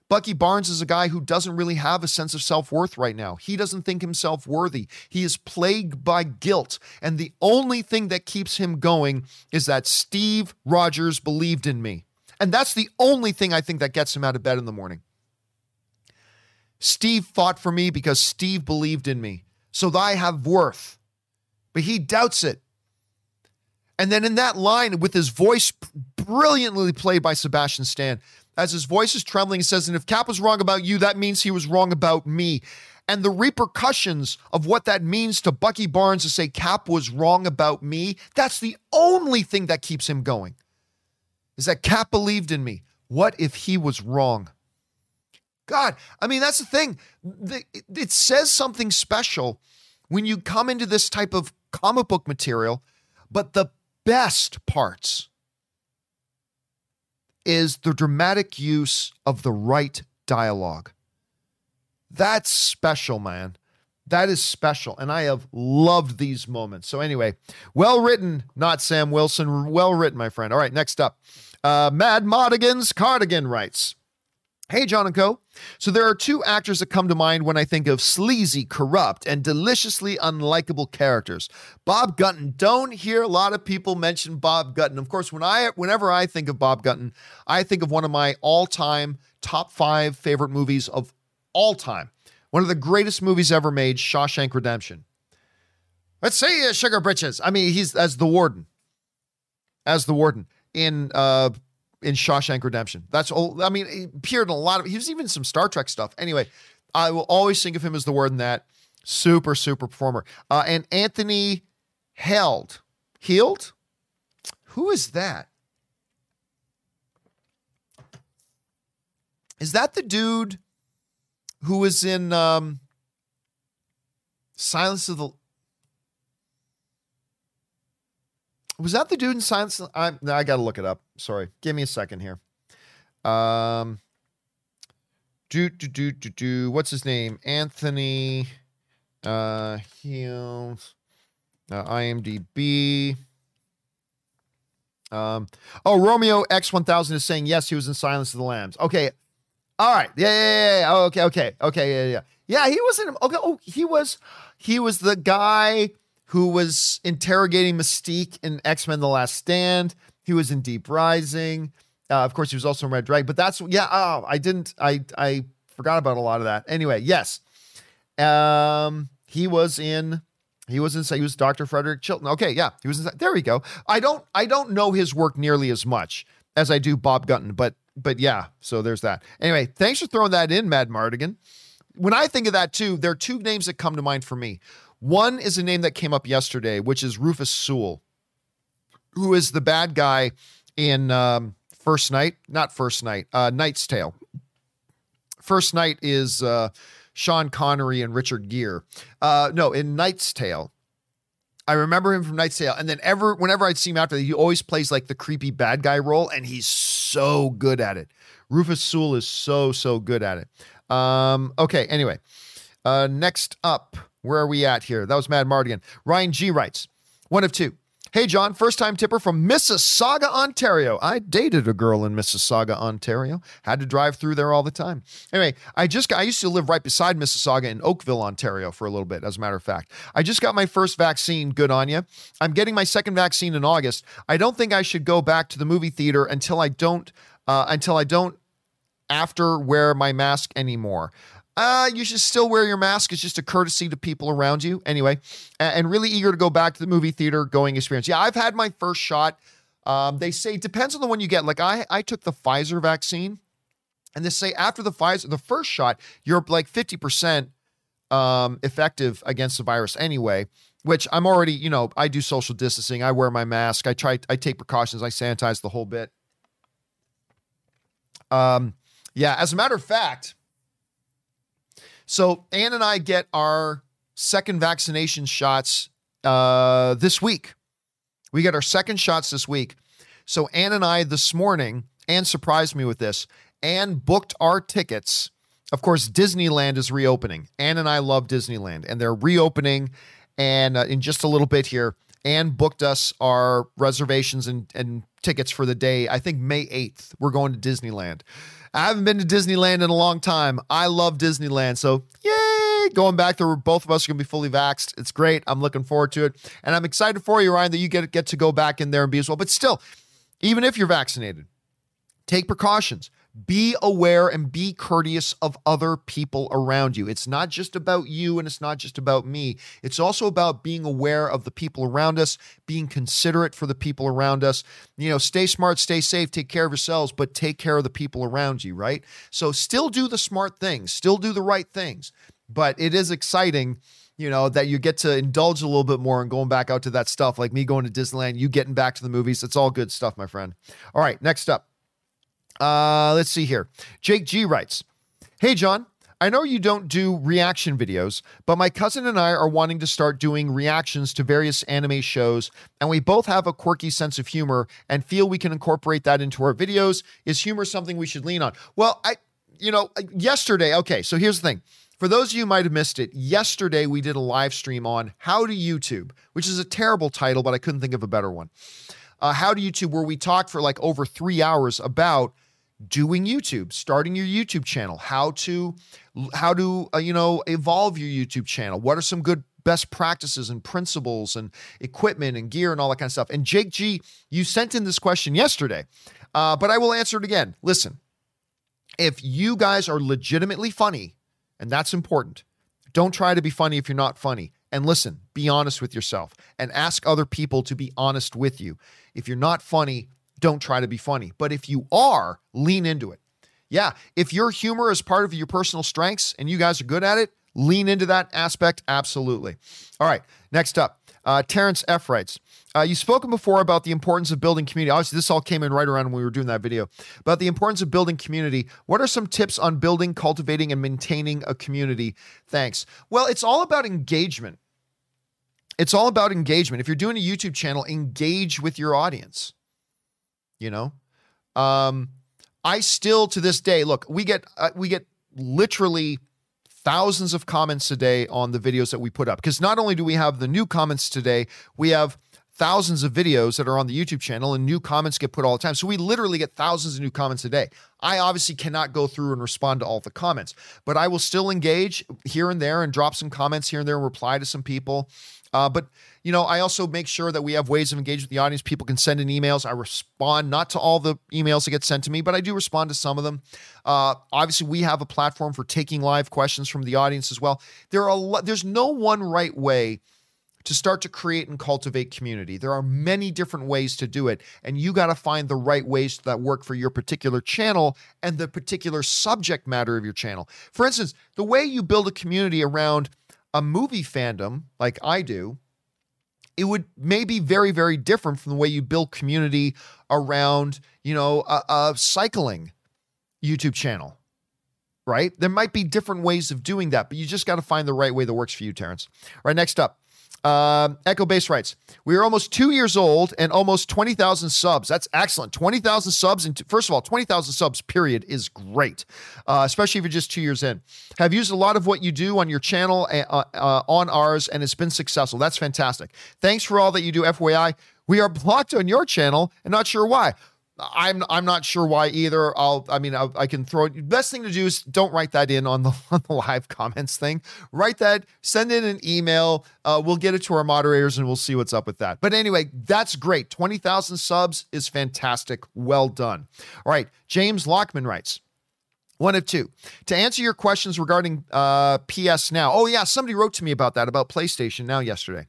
Bucky Barnes is a guy who doesn't really have a sense of self worth right now. He doesn't think himself worthy. He is plagued by guilt. And the only thing that keeps him going is that Steve Rogers believed in me. And that's the only thing I think that gets him out of bed in the morning. Steve fought for me because Steve believed in me. So I have worth. But he doubts it. And then in that line, with his voice brilliantly played by Sebastian Stan, as his voice is trembling, he says, And if Cap was wrong about you, that means he was wrong about me. And the repercussions of what that means to Bucky Barnes to say Cap was wrong about me, that's the only thing that keeps him going. Is that Cap believed in me. What if he was wrong? God, I mean, that's the thing. It says something special when you come into this type of comic book material, but the best parts is the dramatic use of the right dialogue. That's special, man. That is special. And I have loved these moments. So, anyway, well written, not Sam Wilson. Well written, my friend. All right, next up. Uh, Mad Mardigan's Cardigan writes Hey, John and Co. So there are two actors that come to mind when I think of sleazy, corrupt, and deliciously unlikable characters. Bob Gunton. Don't hear a lot of people mention Bob Gunton. Of course, when I whenever I think of Bob Gunton, I think of one of my all-time top five favorite movies of all time. One of the greatest movies ever made, Shawshank Redemption. Let's see, uh, Sugar Britches. I mean, he's as the warden. As the warden in uh in Shawshank Redemption. That's all. I mean, he appeared in a lot of. He was even some Star Trek stuff. Anyway, I will always think of him as the word in that super super performer. Uh, and Anthony Held, Healed. Who is that? Is that the dude who was in um, Silence of the Was that the dude in Silence? I I got to look it up. Sorry, give me a second here. Um, do do do do do. What's his name? Anthony. Uh, Heels. Uh, IMDb. Um. Oh, Romeo X one thousand is saying yes. He was in Silence of the Lambs. Okay. All right. Yeah. Yeah. Yeah. Oh, okay. Okay. Okay. Yeah. Yeah. Yeah. He was in. Okay. Oh, he was. He was the guy who was interrogating Mystique in X Men: The Last Stand. He was in Deep Rising. Uh, of course, he was also in Red Dragon. But that's yeah. Oh, I didn't. I I forgot about a lot of that. Anyway, yes. Um, he was in He was inside. He was Dr. Frederick Chilton. Okay, yeah, he was inside. There we go. I don't I don't know his work nearly as much as I do Bob Gunton, but but yeah, so there's that. Anyway, thanks for throwing that in, Mad Mardigan. When I think of that too, there are two names that come to mind for me. One is a name that came up yesterday, which is Rufus Sewell, who is the bad guy in um, First Knight? not First Knight, uh, Knight's Tale. First Knight is uh, Sean Connery and Richard Gere. Uh, no, in Knight's Tale, I remember him from Knight's Tale, and then ever whenever I'd see him after that, he always plays like the creepy bad guy role, and he's so good at it. Rufus Sewell is so so good at it. Um, okay, anyway, uh, next up, where are we at here? That was Mad Mardigan. Ryan G writes, one of two. Hey, John, first time tipper from Mississauga, Ontario. I dated a girl in Mississauga, Ontario. Had to drive through there all the time. Anyway, I just I used to live right beside Mississauga in Oakville, Ontario for a little bit, as a matter of fact. I just got my first vaccine. Good on you. I'm getting my second vaccine in August. I don't think I should go back to the movie theater until I don't, uh, until I don't after wear my mask anymore uh, you should still wear your mask. It's just a courtesy to people around you. Anyway, and really eager to go back to the movie theater going experience. Yeah, I've had my first shot. Um, they say depends on the one you get. Like I, I took the Pfizer vaccine, and they say after the Pfizer, the first shot, you're like 50% um, effective against the virus anyway. Which I'm already, you know, I do social distancing. I wear my mask. I try, I take precautions. I sanitize the whole bit. Um, yeah. As a matter of fact, so Ann and I get our second vaccination shots uh, this week. We get our second shots this week. So Ann and I this morning, Ann surprised me with this. Ann booked our tickets. Of course, Disneyland is reopening. Ann and I love Disneyland, and they're reopening. And uh, in just a little bit here, Ann booked us our reservations and, and tickets for the day. I think May 8th. We're going to Disneyland. I haven't been to Disneyland in a long time. I love Disneyland. So, yay! Going back there, both of us are going to be fully vaxxed. It's great. I'm looking forward to it. And I'm excited for you, Ryan, that you get, get to go back in there and be as well. But still, even if you're vaccinated, take precautions be aware and be courteous of other people around you. It's not just about you and it's not just about me. It's also about being aware of the people around us, being considerate for the people around us. You know, stay smart, stay safe, take care of yourselves, but take care of the people around you, right? So still do the smart things, still do the right things. But it is exciting you know, that you get to indulge a little bit more and going back out to that stuff, like me going to Disneyland, you getting back to the movies. It's all good stuff, my friend. All right, next up. Uh, let's see here. Jake G writes Hey, John. I know you don't do reaction videos, but my cousin and I are wanting to start doing reactions to various anime shows, and we both have a quirky sense of humor and feel we can incorporate that into our videos. Is humor something we should lean on? Well, I, you know, yesterday, okay, so here's the thing. For those of you might have missed it, yesterday we did a live stream on How to YouTube, which is a terrible title, but I couldn't think of a better one. Uh, How to YouTube, where we talked for like over three hours about doing YouTube, starting your YouTube channel, how to how to uh, you know evolve your YouTube channel. What are some good best practices and principles and equipment and gear and all that kind of stuff. And Jake G, you sent in this question yesterday, uh, but I will answer it again. Listen, if you guys are legitimately funny, and that's important, don't try to be funny if you're not funny. And listen, be honest with yourself and ask other people to be honest with you. If you're not funny, don't try to be funny. But if you are, lean into it. Yeah, if your humor is part of your personal strengths and you guys are good at it, lean into that aspect. Absolutely. All right, next up, uh, Terrence F. writes, uh, You've spoken before about the importance of building community. Obviously, this all came in right around when we were doing that video. About the importance of building community. What are some tips on building, cultivating, and maintaining a community? Thanks. Well, it's all about engagement. It's all about engagement. If you're doing a YouTube channel, engage with your audience you know um i still to this day look we get uh, we get literally thousands of comments a day on the videos that we put up because not only do we have the new comments today we have thousands of videos that are on the YouTube channel and new comments get put all the time. So we literally get thousands of new comments a day. I obviously cannot go through and respond to all the comments, but I will still engage here and there and drop some comments here and there and reply to some people. Uh, but you know, I also make sure that we have ways of engaging with the audience. People can send in emails. I respond not to all the emails that get sent to me, but I do respond to some of them. Uh, obviously, we have a platform for taking live questions from the audience as well. There are a lot, there's no one right way to start to create and cultivate community. There are many different ways to do it, and you got to find the right ways that work for your particular channel and the particular subject matter of your channel. For instance, the way you build a community around a movie fandom, like I do, it would maybe very very different from the way you build community around you know a, a cycling youtube channel right? There might be different ways of doing that but you just got to find the right way that works for you terrence. All right next up uh, Echo Base writes, We are almost two years old and almost 20,000 subs. That's excellent. 20,000 subs. And first of all, 20,000 subs, period, is great, uh, especially if you're just two years in. Have used a lot of what you do on your channel, uh, uh, on ours, and it's been successful. That's fantastic. Thanks for all that you do, FYI. We are blocked on your channel and not sure why. I'm I'm not sure why either. I'll I mean I, I can throw it. Best thing to do is don't write that in on the on the live comments thing. Write that. Send in an email. Uh, we'll get it to our moderators and we'll see what's up with that. But anyway, that's great. Twenty thousand subs is fantastic. Well done. All right. James Lockman writes. One of two. To answer your questions regarding uh, PS Now. Oh yeah, somebody wrote to me about that about PlayStation Now yesterday.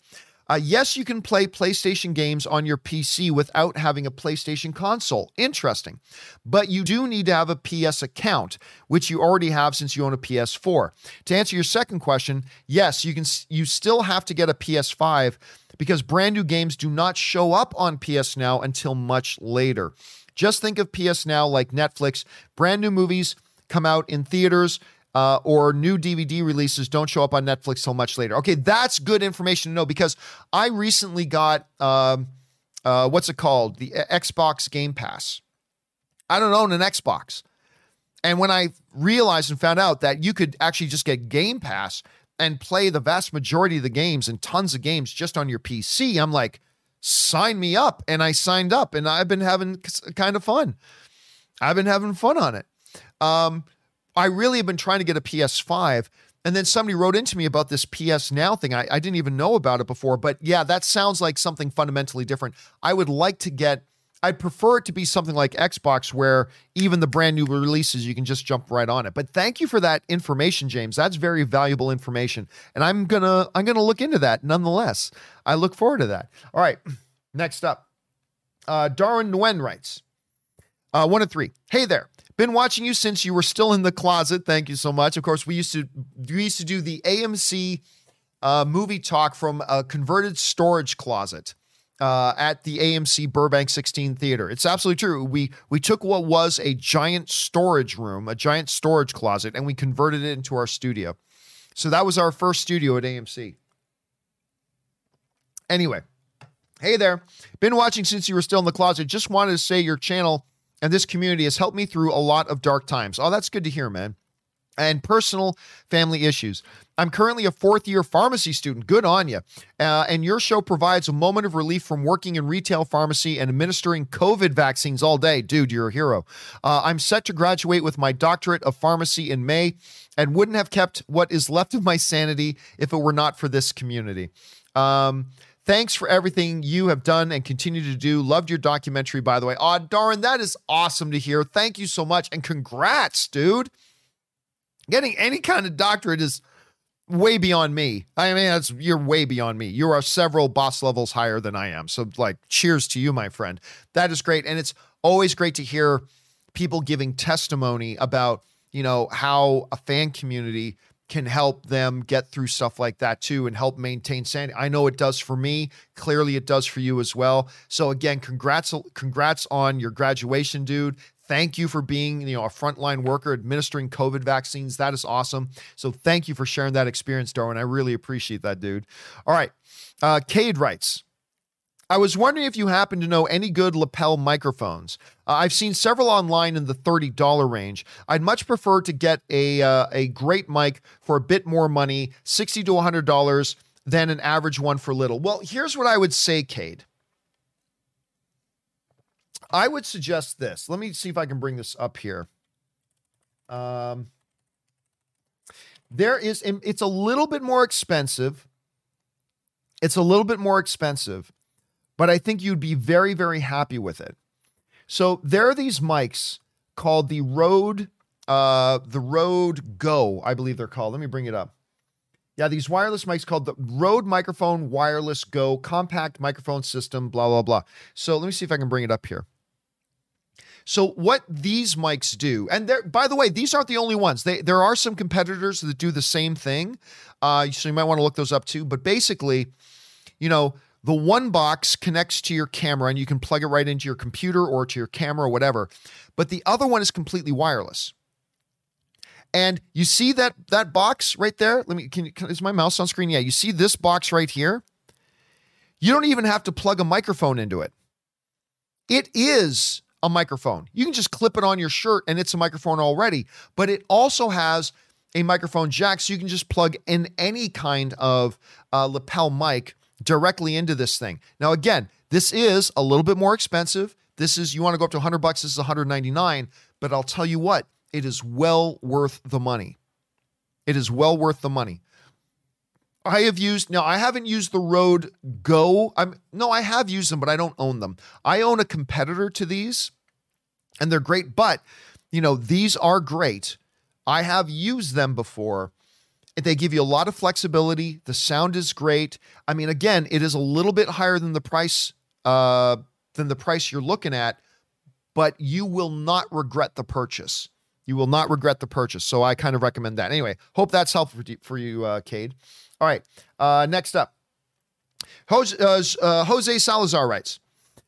Uh, yes, you can play PlayStation games on your PC without having a PlayStation console. Interesting. But you do need to have a PS account, which you already have since you own a PS4. To answer your second question, yes, you can you still have to get a PS5 because brand new games do not show up on PS Now until much later. Just think of PS Now like Netflix. Brand new movies come out in theaters uh, or new DVD releases don't show up on Netflix till much later. Okay, that's good information to know because I recently got um, uh, what's it called? The Xbox Game Pass. I don't own an Xbox. And when I realized and found out that you could actually just get Game Pass and play the vast majority of the games and tons of games just on your PC, I'm like, sign me up. And I signed up and I've been having kind of fun. I've been having fun on it. Um, I really have been trying to get a PS5. And then somebody wrote into me about this PS Now thing. I, I didn't even know about it before. But yeah, that sounds like something fundamentally different. I would like to get, I'd prefer it to be something like Xbox where even the brand new releases, you can just jump right on it. But thank you for that information, James. That's very valuable information. And I'm gonna I'm gonna look into that nonetheless. I look forward to that. All right. Next up. Uh, Darwin Nguyen writes, uh, one of three. Hey there. Been watching you since you were still in the closet. Thank you so much. Of course, we used to we used to do the AMC uh, movie talk from a converted storage closet uh, at the AMC Burbank 16 Theater. It's absolutely true. We we took what was a giant storage room, a giant storage closet, and we converted it into our studio. So that was our first studio at AMC. Anyway, hey there. Been watching since you were still in the closet. Just wanted to say your channel and this community has helped me through a lot of dark times. Oh, that's good to hear, man. And personal family issues. I'm currently a fourth year pharmacy student. Good on you. Uh, and your show provides a moment of relief from working in retail pharmacy and administering COVID vaccines all day. Dude, you're a hero. Uh, I'm set to graduate with my doctorate of pharmacy in May and wouldn't have kept what is left of my sanity if it were not for this community. Um, Thanks for everything you have done and continue to do. Loved your documentary, by the way. Oh, Darren, that is awesome to hear. Thank you so much. And congrats, dude. Getting any kind of doctorate is way beyond me. I mean, that's you're way beyond me. You are several boss levels higher than I am. So, like, cheers to you, my friend. That is great. And it's always great to hear people giving testimony about, you know, how a fan community can help them get through stuff like that too and help maintain sanity. I know it does for me. Clearly it does for you as well. So again, congrats congrats on your graduation, dude. Thank you for being, you know, a frontline worker administering COVID vaccines. That is awesome. So thank you for sharing that experience, Darwin. I really appreciate that, dude. All right. Uh, Cade writes, I was wondering if you happen to know any good lapel microphones. Uh, I've seen several online in the $30 range. I'd much prefer to get a, uh, a great mic for a bit more money, 60 to $100, than an average one for little. Well, here's what I would say, Cade. I would suggest this. Let me see if I can bring this up here. Um, there is, it's a little bit more expensive. It's a little bit more expensive but I think you'd be very, very happy with it. So there are these mics called the Rode, uh, the Rode Go, I believe they're called. Let me bring it up. Yeah, these wireless mics called the Rode Microphone Wireless Go Compact Microphone System, blah, blah, blah. So let me see if I can bring it up here. So what these mics do, and by the way, these aren't the only ones. They, there are some competitors that do the same thing. Uh, so you might want to look those up too. But basically, you know, the one box connects to your camera and you can plug it right into your computer or to your camera or whatever. But the other one is completely wireless. And you see that that box right there? Let me can, can is my mouse on screen? Yeah, you see this box right here? You don't even have to plug a microphone into it. It is a microphone. You can just clip it on your shirt and it's a microphone already, but it also has a microphone jack so you can just plug in any kind of uh, lapel mic directly into this thing. Now again, this is a little bit more expensive. This is you want to go up to 100 bucks, this is 199, but I'll tell you what, it is well worth the money. It is well worth the money. I have used now I haven't used the Rode Go. I'm no, I have used them, but I don't own them. I own a competitor to these, and they're great, but you know, these are great. I have used them before. They give you a lot of flexibility. The sound is great. I mean, again, it is a little bit higher than the price uh, than the price you're looking at, but you will not regret the purchase. You will not regret the purchase. So I kind of recommend that. Anyway, hope that's helpful for you, uh, Cade. All right. Uh, next up, Jose, uh, uh, Jose Salazar writes,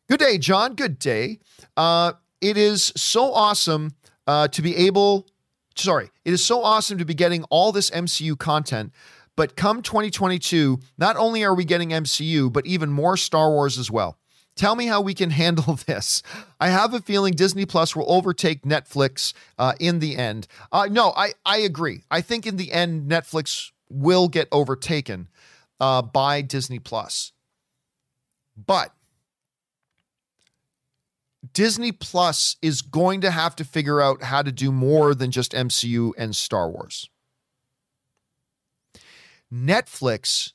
"Good day, John. Good day. Uh, it is so awesome uh, to be able. Sorry, it is so awesome to be getting all this MCU content." But come 2022, not only are we getting MCU, but even more Star Wars as well. Tell me how we can handle this. I have a feeling Disney Plus will overtake Netflix uh, in the end. Uh, no, I, I agree. I think in the end, Netflix will get overtaken uh, by Disney Plus. But Disney Plus is going to have to figure out how to do more than just MCU and Star Wars. Netflix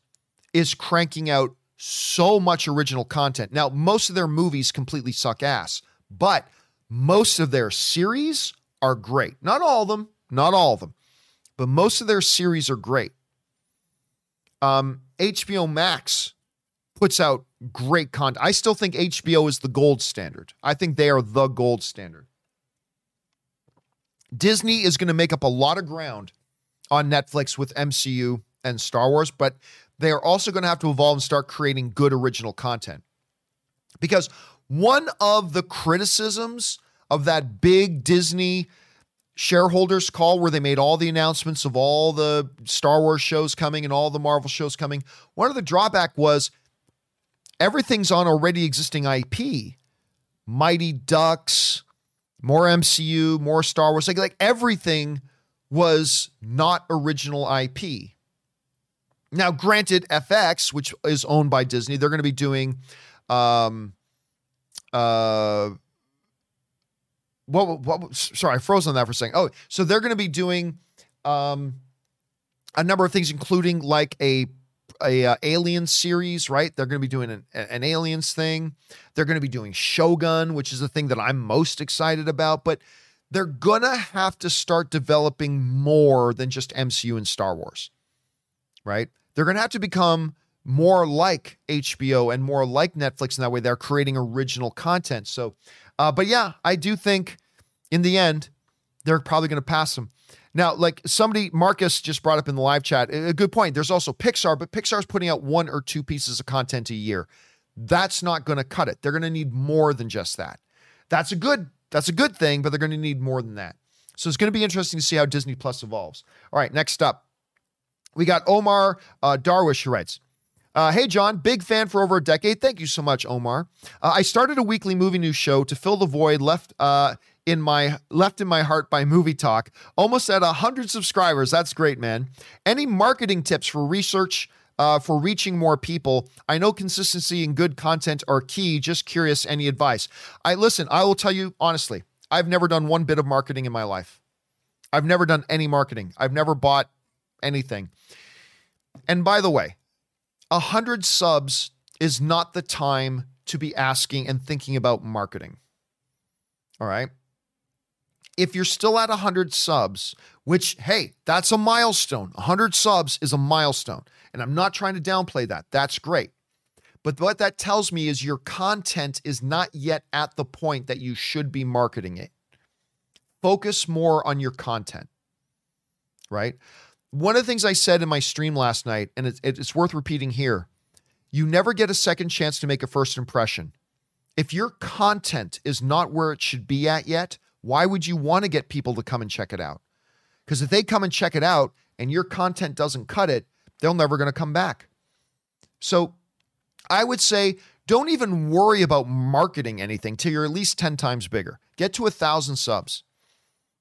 is cranking out so much original content. Now, most of their movies completely suck ass, but most of their series are great. Not all of them, not all of them, but most of their series are great. Um, HBO Max puts out great content. I still think HBO is the gold standard. I think they are the gold standard. Disney is going to make up a lot of ground on Netflix with MCU and Star Wars, but they are also going to have to evolve and start creating good original content. Because one of the criticisms of that big Disney shareholders call where they made all the announcements of all the Star Wars shows coming and all the Marvel shows coming, one of the drawback was everything's on already existing IP. Mighty Ducks, more MCU, more Star Wars, like, like everything was not original IP. Now, granted, FX, which is owned by Disney, they're going to be doing, um, uh, what, what, sorry, I froze on that for a second. Oh, so they're going to be doing, um, a number of things, including like a a uh, alien series, right? They're going to be doing an, an aliens thing. They're going to be doing Shogun, which is the thing that I'm most excited about. But they're going to have to start developing more than just MCU and Star Wars right? They're going to have to become more like HBO and more like Netflix in that way. They're creating original content. So, uh, but yeah, I do think in the end, they're probably going to pass them. Now, like somebody, Marcus just brought up in the live chat, a good point. There's also Pixar, but Pixar's putting out one or two pieces of content a year. That's not going to cut it. They're going to need more than just that. That's a good that's a good thing, but they're going to need more than that. So it's going to be interesting to see how Disney Plus evolves. All right, next up. We got Omar uh, Darwish who writes, uh, hey, John, big fan for over a decade. Thank you so much, Omar. Uh, I started a weekly movie news show to fill the void left uh, in my left in my heart by Movie Talk. Almost at hundred subscribers. That's great, man. Any marketing tips for research uh, for reaching more people? I know consistency and good content are key. Just curious, any advice? I listen. I will tell you honestly. I've never done one bit of marketing in my life. I've never done any marketing. I've never bought anything. And by the way, a hundred subs is not the time to be asking and thinking about marketing. All right. If you're still at 100 subs, which, hey, that's a milestone. 100 subs is a milestone. And I'm not trying to downplay that. That's great. But what that tells me is your content is not yet at the point that you should be marketing it. Focus more on your content, right? One of the things I said in my stream last night, and it's, it's worth repeating here you never get a second chance to make a first impression. If your content is not where it should be at yet, why would you want to get people to come and check it out? Because if they come and check it out and your content doesn't cut it, they're never going to come back. So I would say don't even worry about marketing anything till you're at least 10 times bigger. Get to a thousand subs.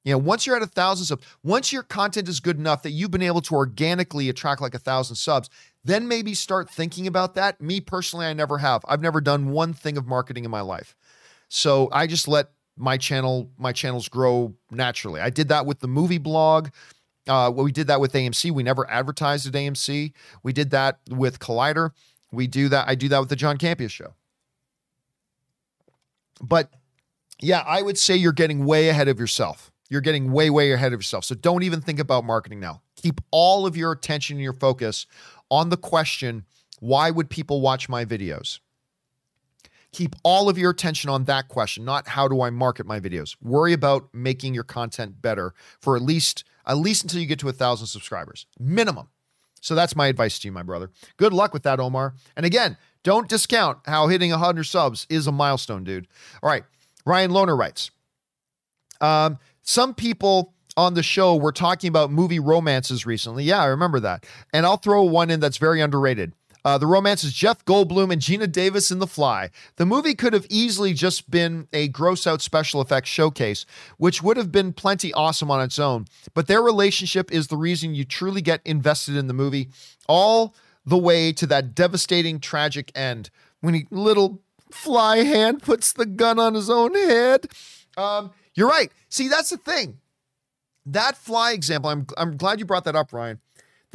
You know, once you're at a thousand subs, once your content is good enough that you've been able to organically attract like a thousand subs, then maybe start thinking about that. Me personally, I never have. I've never done one thing of marketing in my life. So I just let my channel, my channels grow naturally. I did that with the movie blog. Uh, we did that with AMC. We never advertised at AMC. We did that with Collider. We do that. I do that with the John Campea show. But yeah, I would say you're getting way ahead of yourself. You're getting way, way ahead of yourself. So don't even think about marketing now. Keep all of your attention and your focus on the question why would people watch my videos? Keep all of your attention on that question, not how do I market my videos. Worry about making your content better for at least at least until you get to a thousand subscribers, minimum. So that's my advice to you, my brother. Good luck with that, Omar. And again, don't discount how hitting 100 subs is a milestone, dude. All right. Ryan Loner writes um, Some people on the show were talking about movie romances recently. Yeah, I remember that. And I'll throw one in that's very underrated. Uh, the romance is Jeff Goldblum and Geena Davis in The Fly. The movie could have easily just been a gross out special effects showcase, which would have been plenty awesome on its own. But their relationship is the reason you truly get invested in the movie, all the way to that devastating, tragic end when he little fly hand puts the gun on his own head. Um, you're right. See, that's the thing. That fly example, I'm, I'm glad you brought that up, Ryan.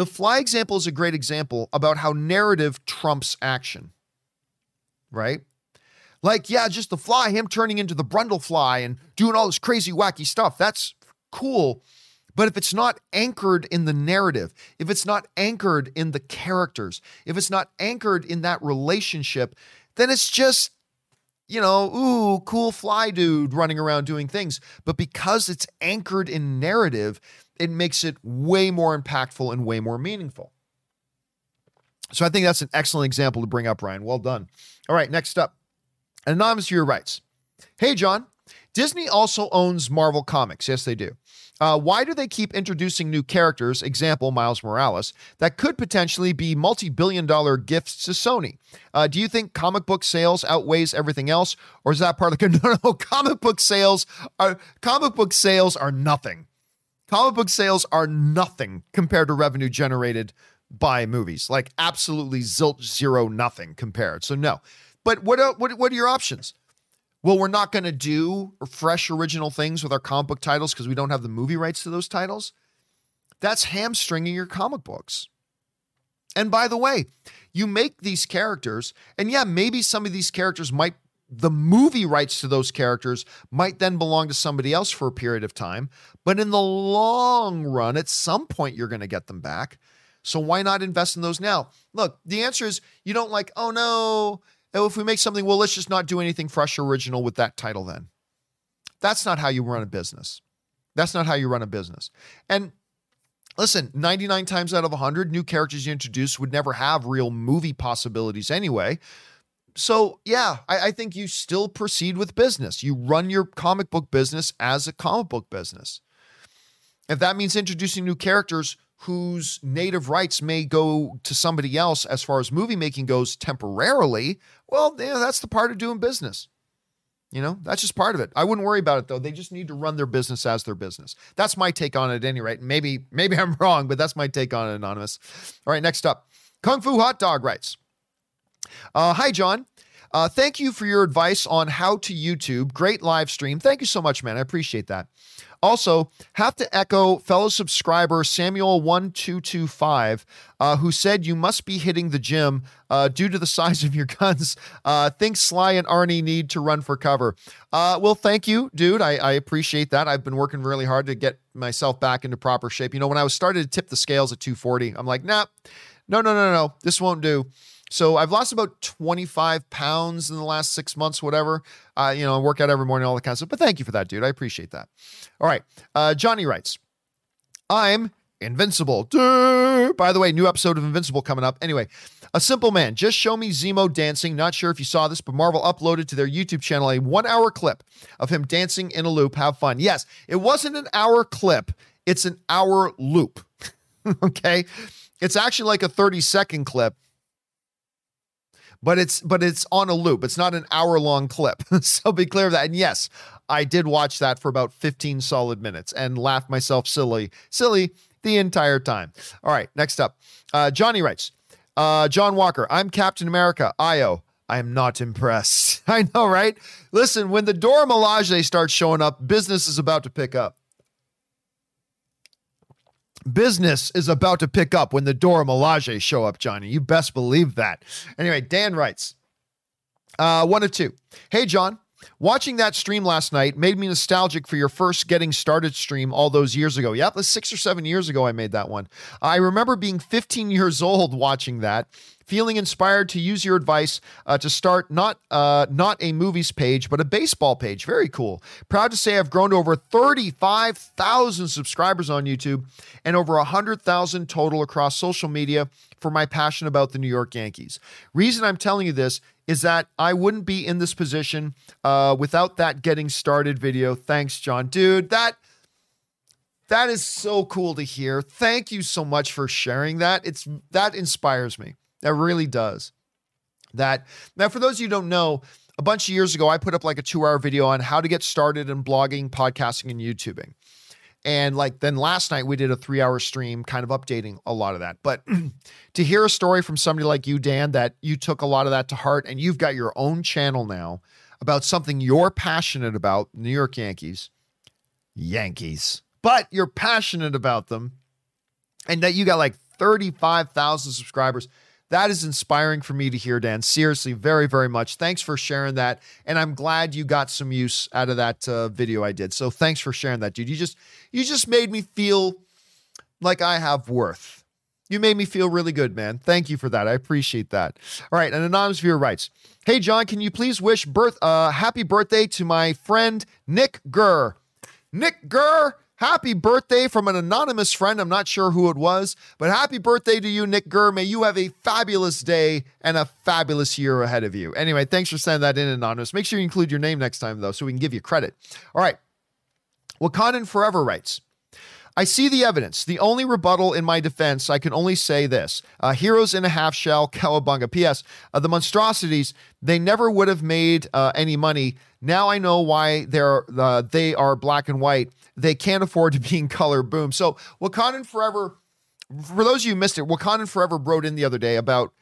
The fly example is a great example about how narrative trumps action, right? Like, yeah, just the fly, him turning into the Brundle fly and doing all this crazy, wacky stuff. That's cool. But if it's not anchored in the narrative, if it's not anchored in the characters, if it's not anchored in that relationship, then it's just, you know, ooh, cool fly dude running around doing things. But because it's anchored in narrative, it makes it way more impactful and way more meaningful. So I think that's an excellent example to bring up, Ryan. Well done. All right, next up. Anonymous Viewer writes Hey, John, Disney also owns Marvel Comics. Yes, they do. Uh, why do they keep introducing new characters, example Miles Morales, that could potentially be multi billion dollar gifts to Sony? Uh, do you think comic book sales outweighs everything else? Or is that part of the. No, no, comic book sales are, comic book sales are nothing comic book sales are nothing compared to revenue generated by movies. Like absolutely zilch zero nothing compared. So no. But what are, what what are your options? Well, we're not going to do fresh original things with our comic book titles because we don't have the movie rights to those titles. That's hamstringing your comic books. And by the way, you make these characters, and yeah, maybe some of these characters might the movie rights to those characters might then belong to somebody else for a period of time. But in the long run, at some point, you're going to get them back. So why not invest in those now? Look, the answer is you don't like, oh no, oh, if we make something, well, let's just not do anything fresh or original with that title then. That's not how you run a business. That's not how you run a business. And listen, 99 times out of 100, new characters you introduce would never have real movie possibilities anyway. So, yeah, I, I, think you still proceed with business. You run your comic book business as a comic book business. If that means introducing new characters whose native rights may go to somebody else as far as movie making goes temporarily, well, yeah, that's the part of doing business. You know, that's just part of it. I wouldn't worry about it though. They just need to run their business as their business. That's my take on it at any rate. Maybe, maybe I'm wrong, but that's my take on it, Anonymous. All right, next up. Kung Fu Hot Dog writes. Uh, hi, John. Uh, thank you for your advice on how to YouTube. Great live stream. Thank you so much, man. I appreciate that. Also, have to echo fellow subscriber Samuel1225, uh, who said you must be hitting the gym uh, due to the size of your guns. Uh, think Sly and Arnie need to run for cover. Uh, well, thank you, dude. I, I appreciate that. I've been working really hard to get myself back into proper shape. You know, when I was started to tip the scales at 240, I'm like, nah, no, no, no, no, this won't do. So I've lost about 25 pounds in the last six months, whatever. Uh, you know, I work out every morning, all the kind of stuff. But thank you for that, dude. I appreciate that. All right. Uh, Johnny writes, I'm invincible. By the way, new episode of Invincible coming up. Anyway, a simple man. Just show me Zemo dancing. Not sure if you saw this, but Marvel uploaded to their YouTube channel a one hour clip of him dancing in a loop. Have fun. Yes, it wasn't an hour clip, it's an hour loop. okay. It's actually like a 30 second clip but it's but it's on a loop. It's not an hour long clip. so be clear of that. And yes, I did watch that for about 15 solid minutes and laughed myself silly, silly the entire time. All right, next up, uh, Johnny writes, uh, John Walker, I'm Captain America, Ayo. I am not impressed. I know, right? Listen, when the Dora Milaje starts showing up, business is about to pick up business is about to pick up when the Dora Milaje show up, Johnny. You best believe that. Anyway, Dan writes, uh, one of two. Hey, John. Watching that stream last night made me nostalgic for your first getting started stream all those years ago. Yep, that's six or seven years ago I made that one. I remember being 15 years old watching that feeling inspired to use your advice uh, to start not uh, not a movies page, but a baseball page. Very cool. Proud to say I've grown to over 35,000 subscribers on YouTube and over 100,000 total across social media for my passion about the New York Yankees. Reason I'm telling you this is that I wouldn't be in this position uh, without that getting started video. Thanks, John. Dude, that that is so cool to hear. Thank you so much for sharing that. It's that inspires me. That really does. That now, for those of you who don't know, a bunch of years ago, I put up like a two hour video on how to get started in blogging, podcasting, and YouTubing. And like then last night, we did a three hour stream kind of updating a lot of that. But to hear a story from somebody like you, Dan, that you took a lot of that to heart and you've got your own channel now about something you're passionate about, New York Yankees, Yankees, but you're passionate about them and that you got like 35,000 subscribers that is inspiring for me to hear, Dan. Seriously, very, very much. Thanks for sharing that. And I'm glad you got some use out of that uh, video I did. So thanks for sharing that, dude. You just you just made me feel like I have worth. You made me feel really good, man. Thank you for that. I appreciate that. All right, an anonymous viewer writes, "Hey John, can you please wish birth uh happy birthday to my friend Nick Gurr? Nick Gurr, Happy birthday from an anonymous friend. I'm not sure who it was, but happy birthday to you, Nick Gurr. May you have a fabulous day and a fabulous year ahead of you. Anyway, thanks for sending that in, anonymous. Make sure you include your name next time, though, so we can give you credit. All right. Wakandan Forever writes, I see the evidence. The only rebuttal in my defense, I can only say this uh, Heroes in a Half Shell, Cowabunga. P.S. Uh, the monstrosities, they never would have made uh, any money. Now I know why they're, uh, they are black and white they can't afford to be in color. Boom. So Wakandan Forever, for those of you who missed it, Wakandan Forever wrote in the other day about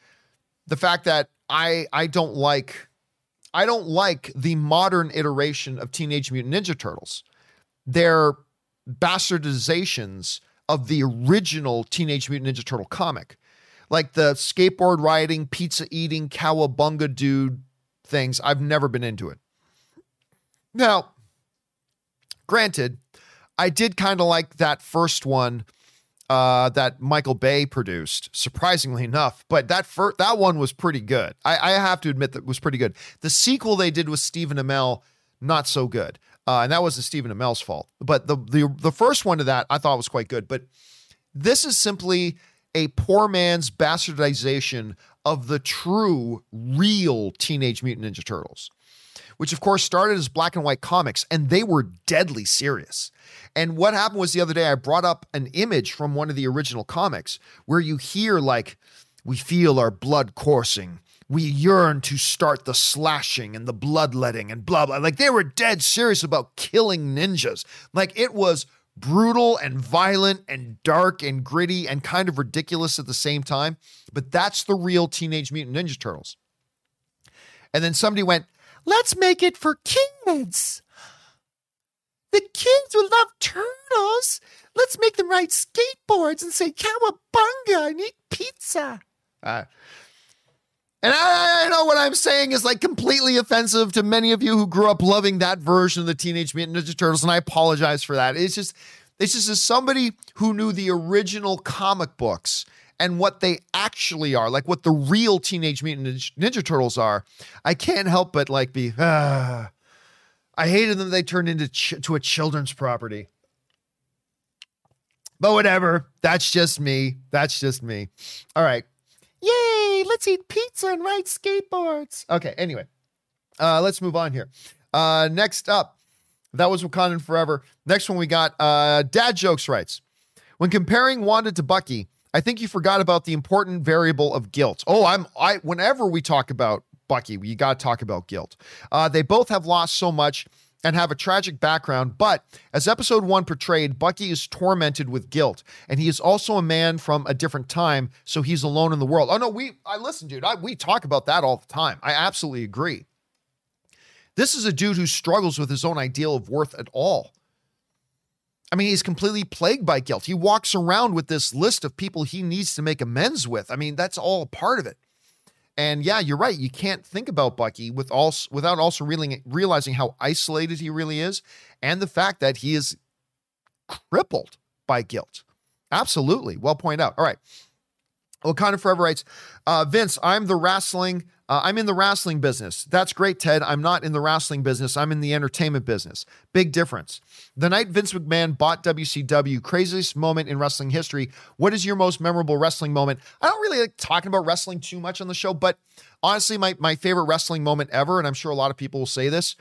the fact that I I don't like I don't like the modern iteration of Teenage Mutant Ninja Turtles. They're bastardizations of the original Teenage Mutant Ninja Turtle comic. Like the skateboard riding, pizza eating, cowabunga dude things. I've never been into it. Now, granted, I did kind of like that first one uh, that Michael Bay produced, surprisingly enough. But that fir- that one was pretty good. I, I have to admit that was pretty good. The sequel they did with Stephen Amell, not so good. Uh, and that wasn't Stephen Amell's fault. But the, the the first one to that I thought was quite good. But this is simply a poor man's bastardization of the true, real Teenage Mutant Ninja Turtles which of course started as black and white comics, and they were deadly serious. And what happened was the other day, I brought up an image from one of the original comics where you hear, like, we feel our blood coursing. We yearn to start the slashing and the bloodletting and blah, blah. Like, they were dead serious about killing ninjas. Like, it was brutal and violent and dark and gritty and kind of ridiculous at the same time. But that's the real Teenage Mutant Ninja Turtles. And then somebody went, let's make it for kids. The kids will love turtles. Let's make them ride skateboards and say cowabunga and eat pizza. Uh, and I, I, know what I'm saying is like completely offensive to many of you who grew up loving that version of the Teenage Mutant Ninja Turtles, and I apologize for that. It's just, it's just as somebody who knew the original comic books and what they actually are, like what the real Teenage Mutant Ninja Turtles are, I can't help but like be, ah. I hated them. They turned into ch- to a children's property. But whatever. That's just me. That's just me. All right. Yay! Let's eat pizza and ride skateboards. Okay. Anyway, uh, let's move on here. Uh, next up, that was Wakandan Forever. Next one we got uh, Dad Jokes writes When comparing Wanda to Bucky, I think you forgot about the important variable of guilt. Oh, I'm I whenever we talk about Bucky, you got to talk about guilt. Uh, they both have lost so much and have a tragic background, but as episode one portrayed, Bucky is tormented with guilt, and he is also a man from a different time, so he's alone in the world. Oh no, we I listen, dude. I, we talk about that all the time. I absolutely agree. This is a dude who struggles with his own ideal of worth at all. I mean, he's completely plagued by guilt. He walks around with this list of people he needs to make amends with. I mean, that's all part of it. And yeah, you're right. You can't think about Bucky with also, without also realizing, realizing how isolated he really is and the fact that he is crippled by guilt. Absolutely. Well pointed out. All right. Wakanda Forever writes, uh, Vince, I'm the wrestling uh, I'm in the wrestling business. That's great, Ted. I'm not in the wrestling business. I'm in the entertainment business. Big difference. The night Vince McMahon bought WCW, craziest moment in wrestling history. What is your most memorable wrestling moment? I don't really like talking about wrestling too much on the show, but honestly, my, my favorite wrestling moment ever, and I'm sure a lot of people will say this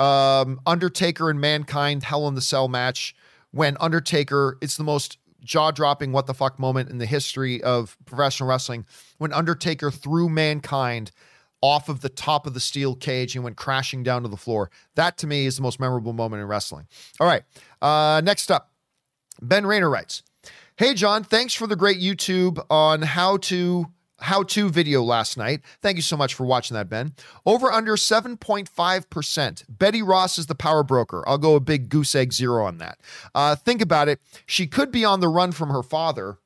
um, Undertaker and Mankind Hell in the Cell match when Undertaker, it's the most jaw dropping what the fuck moment in the history of professional wrestling when Undertaker threw mankind off of the top of the steel cage and went crashing down to the floor. That to me is the most memorable moment in wrestling. All right. Uh, next up, Ben Rayner writes Hey, John, thanks for the great YouTube on how to how to video last night. Thank you so much for watching that, Ben. Over under 7.5%. Betty Ross is the power broker. I'll go a big goose egg zero on that. Uh, think about it. She could be on the run from her father.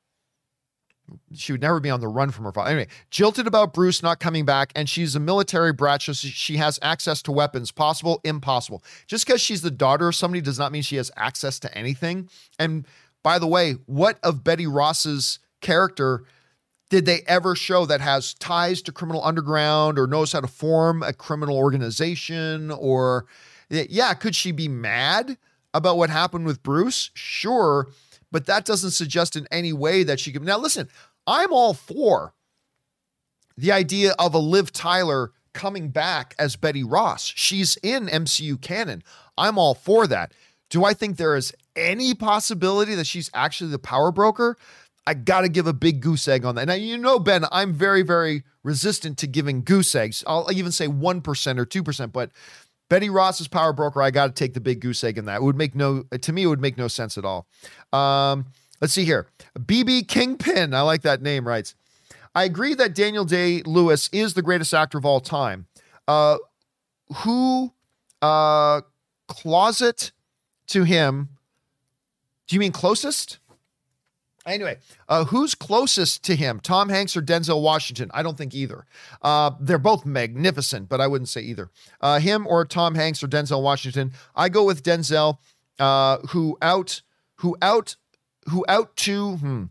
She would never be on the run from her father. Anyway, jilted about Bruce not coming back, and she's a military brat, so she has access to weapons. Possible, impossible. Just because she's the daughter of somebody does not mean she has access to anything. And by the way, what of Betty Ross's character did they ever show that has ties to criminal underground or knows how to form a criminal organization or yeah could she be mad about what happened with bruce? Sure but that doesn't suggest in any way that she could now listen i'm all for the idea of a liv tyler coming back as betty ross. She's in mcu canon. I'm all for that. Do i think there is any possibility that she's actually the power broker I got to give a big goose egg on that. Now, you know, Ben, I'm very, very resistant to giving goose eggs. I'll even say 1% or 2%, but Betty Ross's power broker, I got to take the big goose egg in that. It would make no, to me, it would make no sense at all. Um, let's see here. BB Kingpin, I like that name, writes, I agree that Daniel Day Lewis is the greatest actor of all time. Uh, who uh, closet to him? Do you mean closest? Anyway, uh, who's closest to him, Tom Hanks or Denzel Washington? I don't think either. Uh, they're both magnificent, but I wouldn't say either. Uh, him or Tom Hanks or Denzel Washington. I go with Denzel, uh, who out, who out, who out to. Hmm.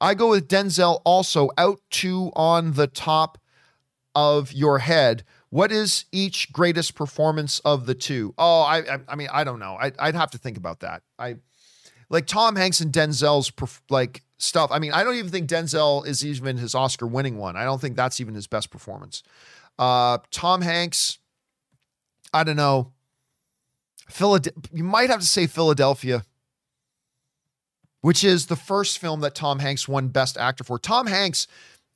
I go with Denzel also out to on the top of your head. What is each greatest performance of the two? Oh, I, I, I mean, I don't know. I, I'd have to think about that. I like Tom Hanks and Denzel's like stuff. I mean, I don't even think Denzel is even his Oscar winning one. I don't think that's even his best performance. Uh, Tom Hanks, I don't know. You might have to say Philadelphia, which is the first film that Tom Hanks won Best Actor for. Tom Hanks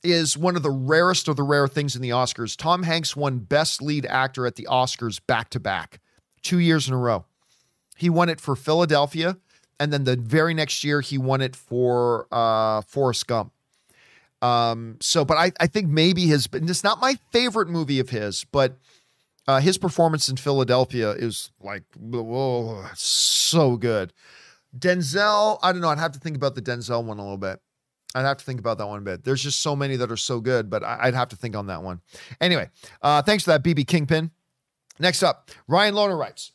is one of the rarest of the rare things in the Oscars. Tom Hanks won Best Lead Actor at the Oscars back to back, two years in a row. He won it for Philadelphia and then the very next year he won it for uh, Forrest Gump. Um, so, but I, I think maybe his, it's not my favorite movie of his, but uh, his performance in Philadelphia is like, whoa, so good. Denzel, I don't know. I'd have to think about the Denzel one a little bit. I'd have to think about that one a bit. There's just so many that are so good, but I'd have to think on that one. Anyway, uh, thanks for that, BB Kingpin. Next up, Ryan Lohner writes,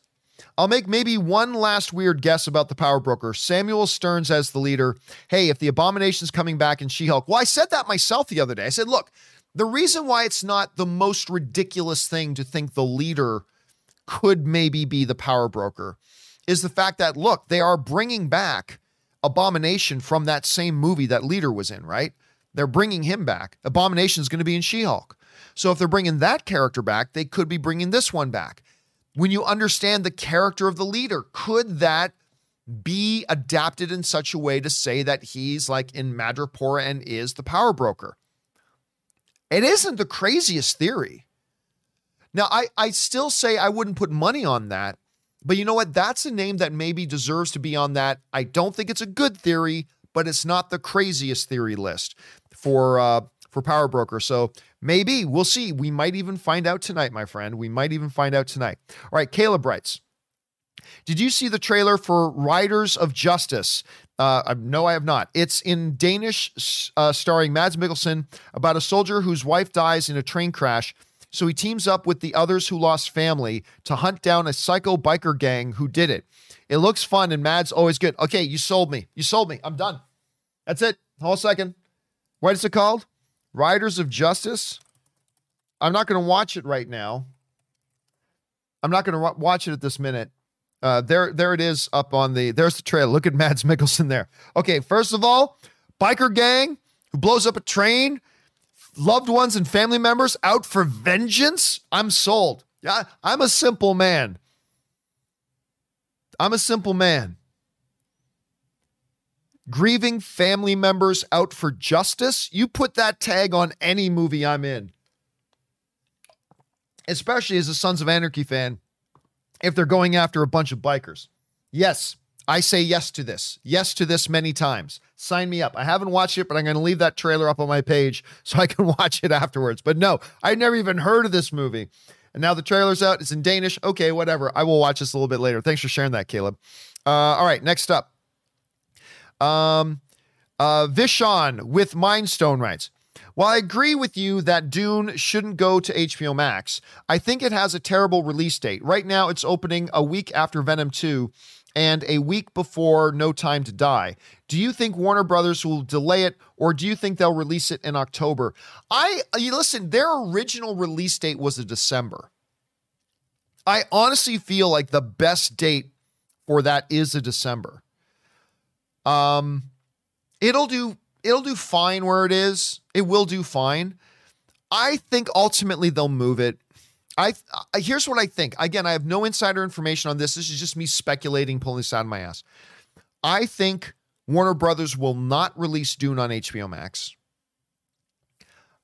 I'll make maybe one last weird guess about the power broker. Samuel Sterns as the leader. Hey, if the abomination's coming back in She Hulk, well, I said that myself the other day. I said, look, the reason why it's not the most ridiculous thing to think the leader could maybe be the power broker is the fact that, look, they are bringing back Abomination from that same movie that leader was in, right? They're bringing him back. Abomination is going to be in She Hulk. So if they're bringing that character back, they could be bringing this one back. When you understand the character of the leader, could that be adapted in such a way to say that he's like in Madripoor and is the power broker? It isn't the craziest theory. Now, I, I still say I wouldn't put money on that, but you know what? That's a name that maybe deserves to be on that. I don't think it's a good theory, but it's not the craziest theory list for uh, for Power Broker. So maybe we'll see. We might even find out tonight, my friend. We might even find out tonight. All right, Caleb writes. Did you see the trailer for Riders of Justice? Uh, no, I have not. It's in Danish, uh, starring Mads Mikkelsen, about a soldier whose wife dies in a train crash. So he teams up with the others who lost family to hunt down a psycho biker gang who did it. It looks fun, and Mads always good. Okay, you sold me. You sold me. I'm done. That's it. Hold a second. What is it called? Riders of Justice. I'm not going to watch it right now. I'm not going to watch it at this minute. Uh, there, there it is up on the. There's the trailer. Look at Mads Mikkelsen there. Okay, first of all, biker gang who blows up a train, loved ones and family members out for vengeance. I'm sold. Yeah, I'm a simple man. I'm a simple man. Grieving family members out for justice. You put that tag on any movie I'm in, especially as a Sons of Anarchy fan if they're going after a bunch of bikers. Yes, I say yes to this. Yes to this many times. Sign me up. I haven't watched it, but I'm going to leave that trailer up on my page so I can watch it afterwards. But no, I never even heard of this movie. And now the trailer's out. It's in Danish. Okay, whatever. I will watch this a little bit later. Thanks for sharing that, Caleb. Uh, all right, next up. Um, uh, Vishon with Mindstone writes while I agree with you that Dune shouldn't go to HBO Max, I think it has a terrible release date. Right now, it's opening a week after Venom 2 and a week before No Time to Die. Do you think Warner Brothers will delay it or do you think they'll release it in October? I you listen, their original release date was a December. I honestly feel like the best date for that is a December. Um it'll do it'll do fine where it is. It will do fine. I think ultimately they'll move it. I, I here's what I think. Again, I have no insider information on this. This is just me speculating, pulling this out of my ass. I think Warner Brothers will not release Dune on HBO Max.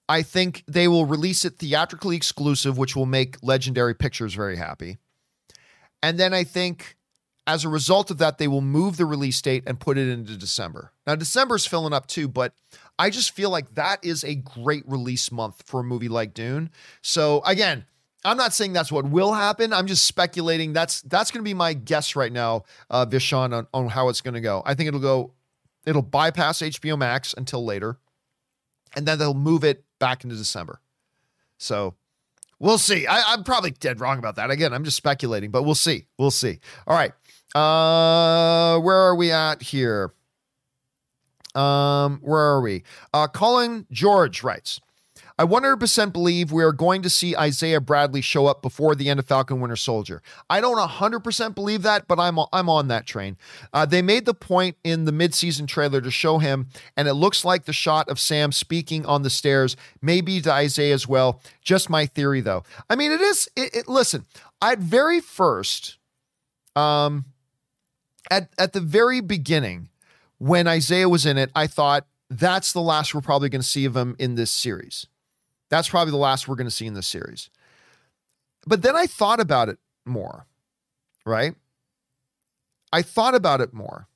I think they will release it theatrically exclusive, which will make Legendary Pictures very happy. And then I think as a result of that, they will move the release date and put it into December. Now, December's filling up too, but I just feel like that is a great release month for a movie like Dune. So again, I'm not saying that's what will happen. I'm just speculating. That's that's going to be my guess right now, uh, on, on how it's going to go. I think it'll go, it'll bypass HBO Max until later, and then they'll move it back into December. So we'll see. I, I'm probably dead wrong about that. Again, I'm just speculating, but we'll see. We'll see. All right. Uh, where are we at here? Um, where are we? Uh, Colin George writes, I 100% believe we are going to see Isaiah Bradley show up before the end of Falcon Winter Soldier. I don't 100% believe that, but I'm I'm on that train. Uh, they made the point in the midseason trailer to show him, and it looks like the shot of Sam speaking on the stairs may be to Isaiah as well. Just my theory, though. I mean, it is. It, it, listen, at very first, um, at at the very beginning, when Isaiah was in it, I thought that's the last we're probably going to see of him in this series. That's probably the last we're going to see in this series. But then I thought about it more, right? I thought about it more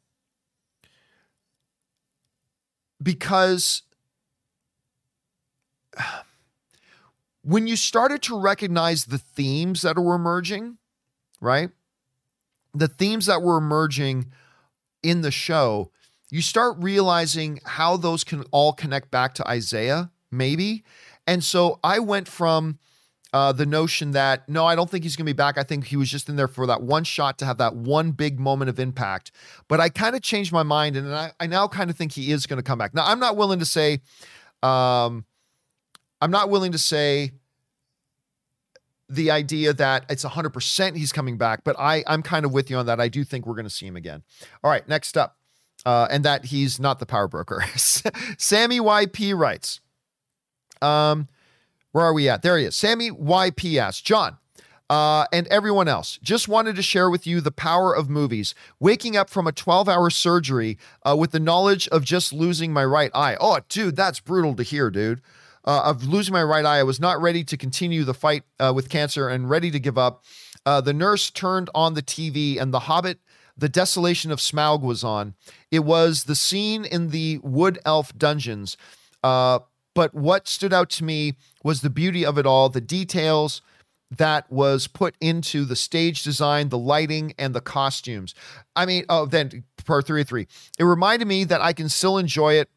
because when you started to recognize the themes that were emerging, right? The themes that were emerging in the show, you start realizing how those can all connect back to Isaiah, maybe. And so I went from uh, the notion that no, I don't think he's going to be back. I think he was just in there for that one shot to have that one big moment of impact. But I kind of changed my mind, and I, I now kind of think he is going to come back. Now I'm not willing to say, um, I'm not willing to say the idea that it's 100% he's coming back, but I I'm kind of with you on that. I do think we're going to see him again. All right, next up. Uh, and that he's not the power broker. Sammy YP writes, um, where are we at? There he is. Sammy YPS. John, uh, and everyone else. Just wanted to share with you the power of movies. Waking up from a 12 hour surgery uh, with the knowledge of just losing my right eye. Oh, dude, that's brutal to hear, dude uh, of losing my right eye. I was not ready to continue the fight uh, with cancer and ready to give up. Uh, the nurse turned on the TV, and The Hobbit, The Desolation of Smaug was on. It was the scene in the Wood Elf dungeons. But what stood out to me was the beauty of it all, the details that was put into the stage design, the lighting, and the costumes. I mean, oh, then of three. It reminded me that I can still enjoy it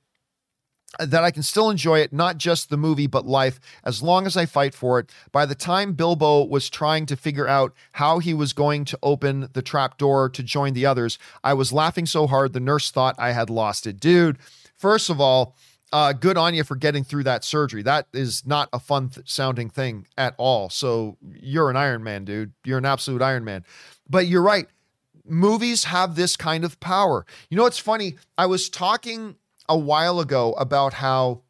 that I can still enjoy it, not just the movie, but life, as long as I fight for it. By the time Bilbo was trying to figure out how he was going to open the trap door to join the others, I was laughing so hard the nurse thought I had lost it. Dude, first of all, uh, good on you for getting through that surgery. That is not a fun th- sounding thing at all. So you're an Iron Man, dude. You're an absolute Iron Man. But you're right. Movies have this kind of power. You know what's funny? I was talking a while ago about how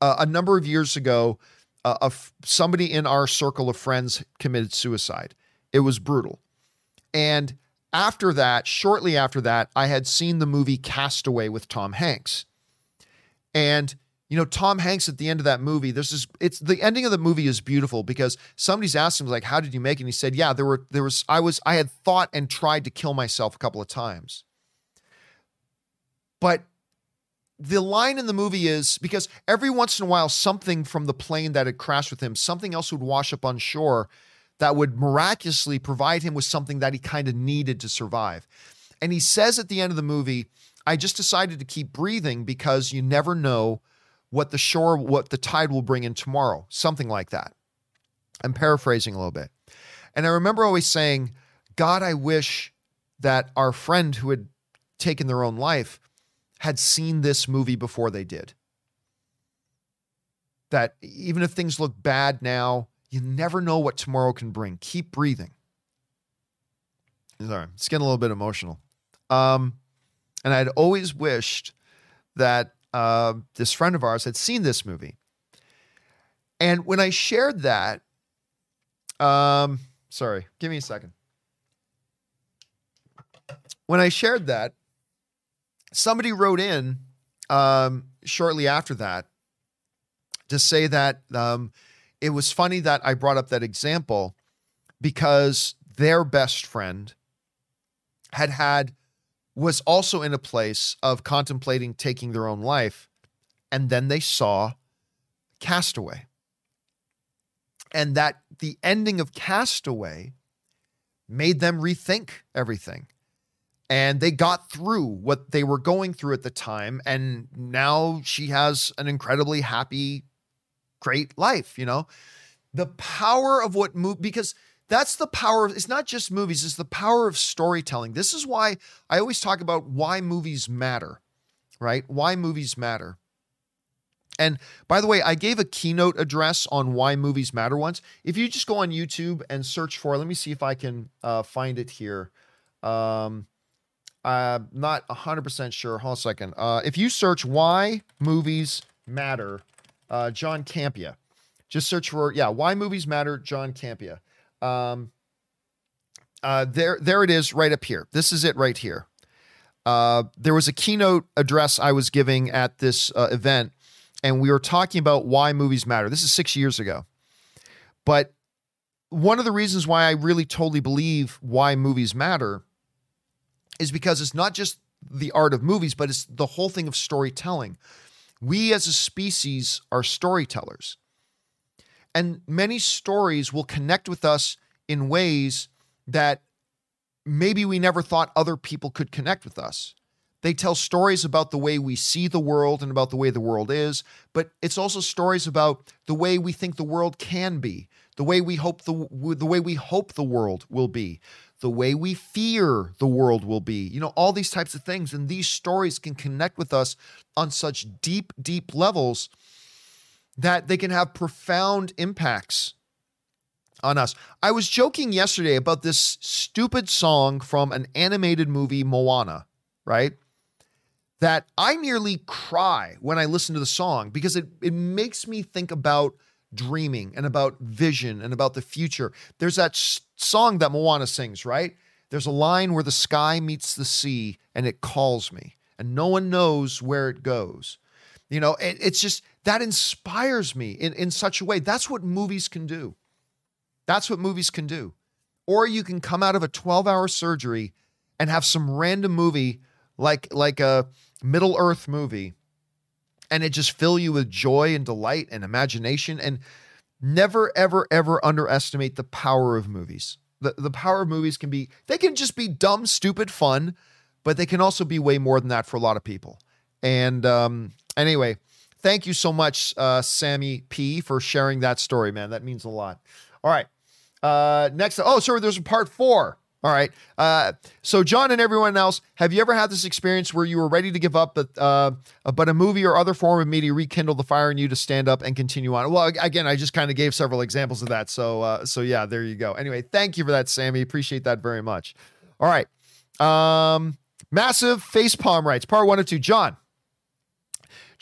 uh, a number of years ago, uh, somebody in our circle of friends committed suicide. It was brutal. And after that, shortly after that, I had seen the movie Castaway with Tom Hanks. And you know, Tom Hanks at the end of that movie, this is it's the ending of the movie is beautiful because somebody's asked him like, "How did you make it?" And he said, "Yeah, there were there was I was I had thought and tried to kill myself a couple of times, but the line in the movie is because every once in a while, something from the plane that had crashed with him, something else would wash up on shore that would miraculously provide him with something that he kind of needed to survive. And he says at the end of the movie, I just decided to keep breathing because you never know what the shore, what the tide will bring in tomorrow, something like that. I'm paraphrasing a little bit. And I remember always saying, God, I wish that our friend who had taken their own life had seen this movie before they did. That even if things look bad now, you never know what tomorrow can bring. Keep breathing. Sorry, it's getting a little bit emotional. Um, and I'd always wished that uh, this friend of ours had seen this movie. And when I shared that, um, sorry, give me a second. When I shared that, somebody wrote in um, shortly after that to say that um, it was funny that I brought up that example because their best friend had had was also in a place of contemplating taking their own life and then they saw castaway. And that the ending of castaway made them rethink everything. And they got through what they were going through at the time and now she has an incredibly happy great life you know? The power of what move because that's the power of it's not just movies it's the power of storytelling this is why i always talk about why movies matter right why movies matter and by the way, I gave a keynote address on why movies matter once. If you just go on YouTube and search for, let me see if I can uh, find it here. Um, I'm not 100% sure. Hold on a second. Uh, if you search why movies matter, uh, John Campea, just search for, yeah, why movies matter, John Campea. Um, uh, there, there it is right up here. This is it right here. Uh, there was a keynote address I was giving at this uh, event, and we were talking about why movies matter. This is six years ago. But one of the reasons why I really totally believe why movies matter is because it's not just the art of movies, but it's the whole thing of storytelling. We as a species are storytellers. And many stories will connect with us in ways that maybe we never thought other people could connect with us. They tell stories about the way we see the world and about the way the world is, but it's also stories about the way we think the world can be, the way we hope the the way we hope the world will be, the way we fear the world will be. You know, all these types of things and these stories can connect with us on such deep deep levels that they can have profound impacts on us. I was joking yesterday about this stupid song from an animated movie Moana, right? that I nearly cry when I listen to the song because it, it makes me think about dreaming and about vision and about the future. There's that song that Moana sings, right? There's a line where the sky meets the sea and it calls me, and no one knows where it goes. You know, it, it's just that inspires me in, in such a way. That's what movies can do. That's what movies can do. Or you can come out of a 12 hour surgery and have some random movie like like a Middle Earth movie and it just fill you with joy and delight and imagination and never ever ever underestimate the power of movies. The the power of movies can be they can just be dumb stupid fun, but they can also be way more than that for a lot of people. And um anyway, thank you so much uh Sammy P for sharing that story, man. That means a lot. All right. Uh next oh sorry there's a part 4. All right. Uh, so, John and everyone else, have you ever had this experience where you were ready to give up, but uh, but a movie or other form of media rekindled the fire in you to stand up and continue on? Well, again, I just kind of gave several examples of that. So, uh, so yeah, there you go. Anyway, thank you for that, Sammy. Appreciate that very much. All right. Um, massive face palm rights, part one of two. John,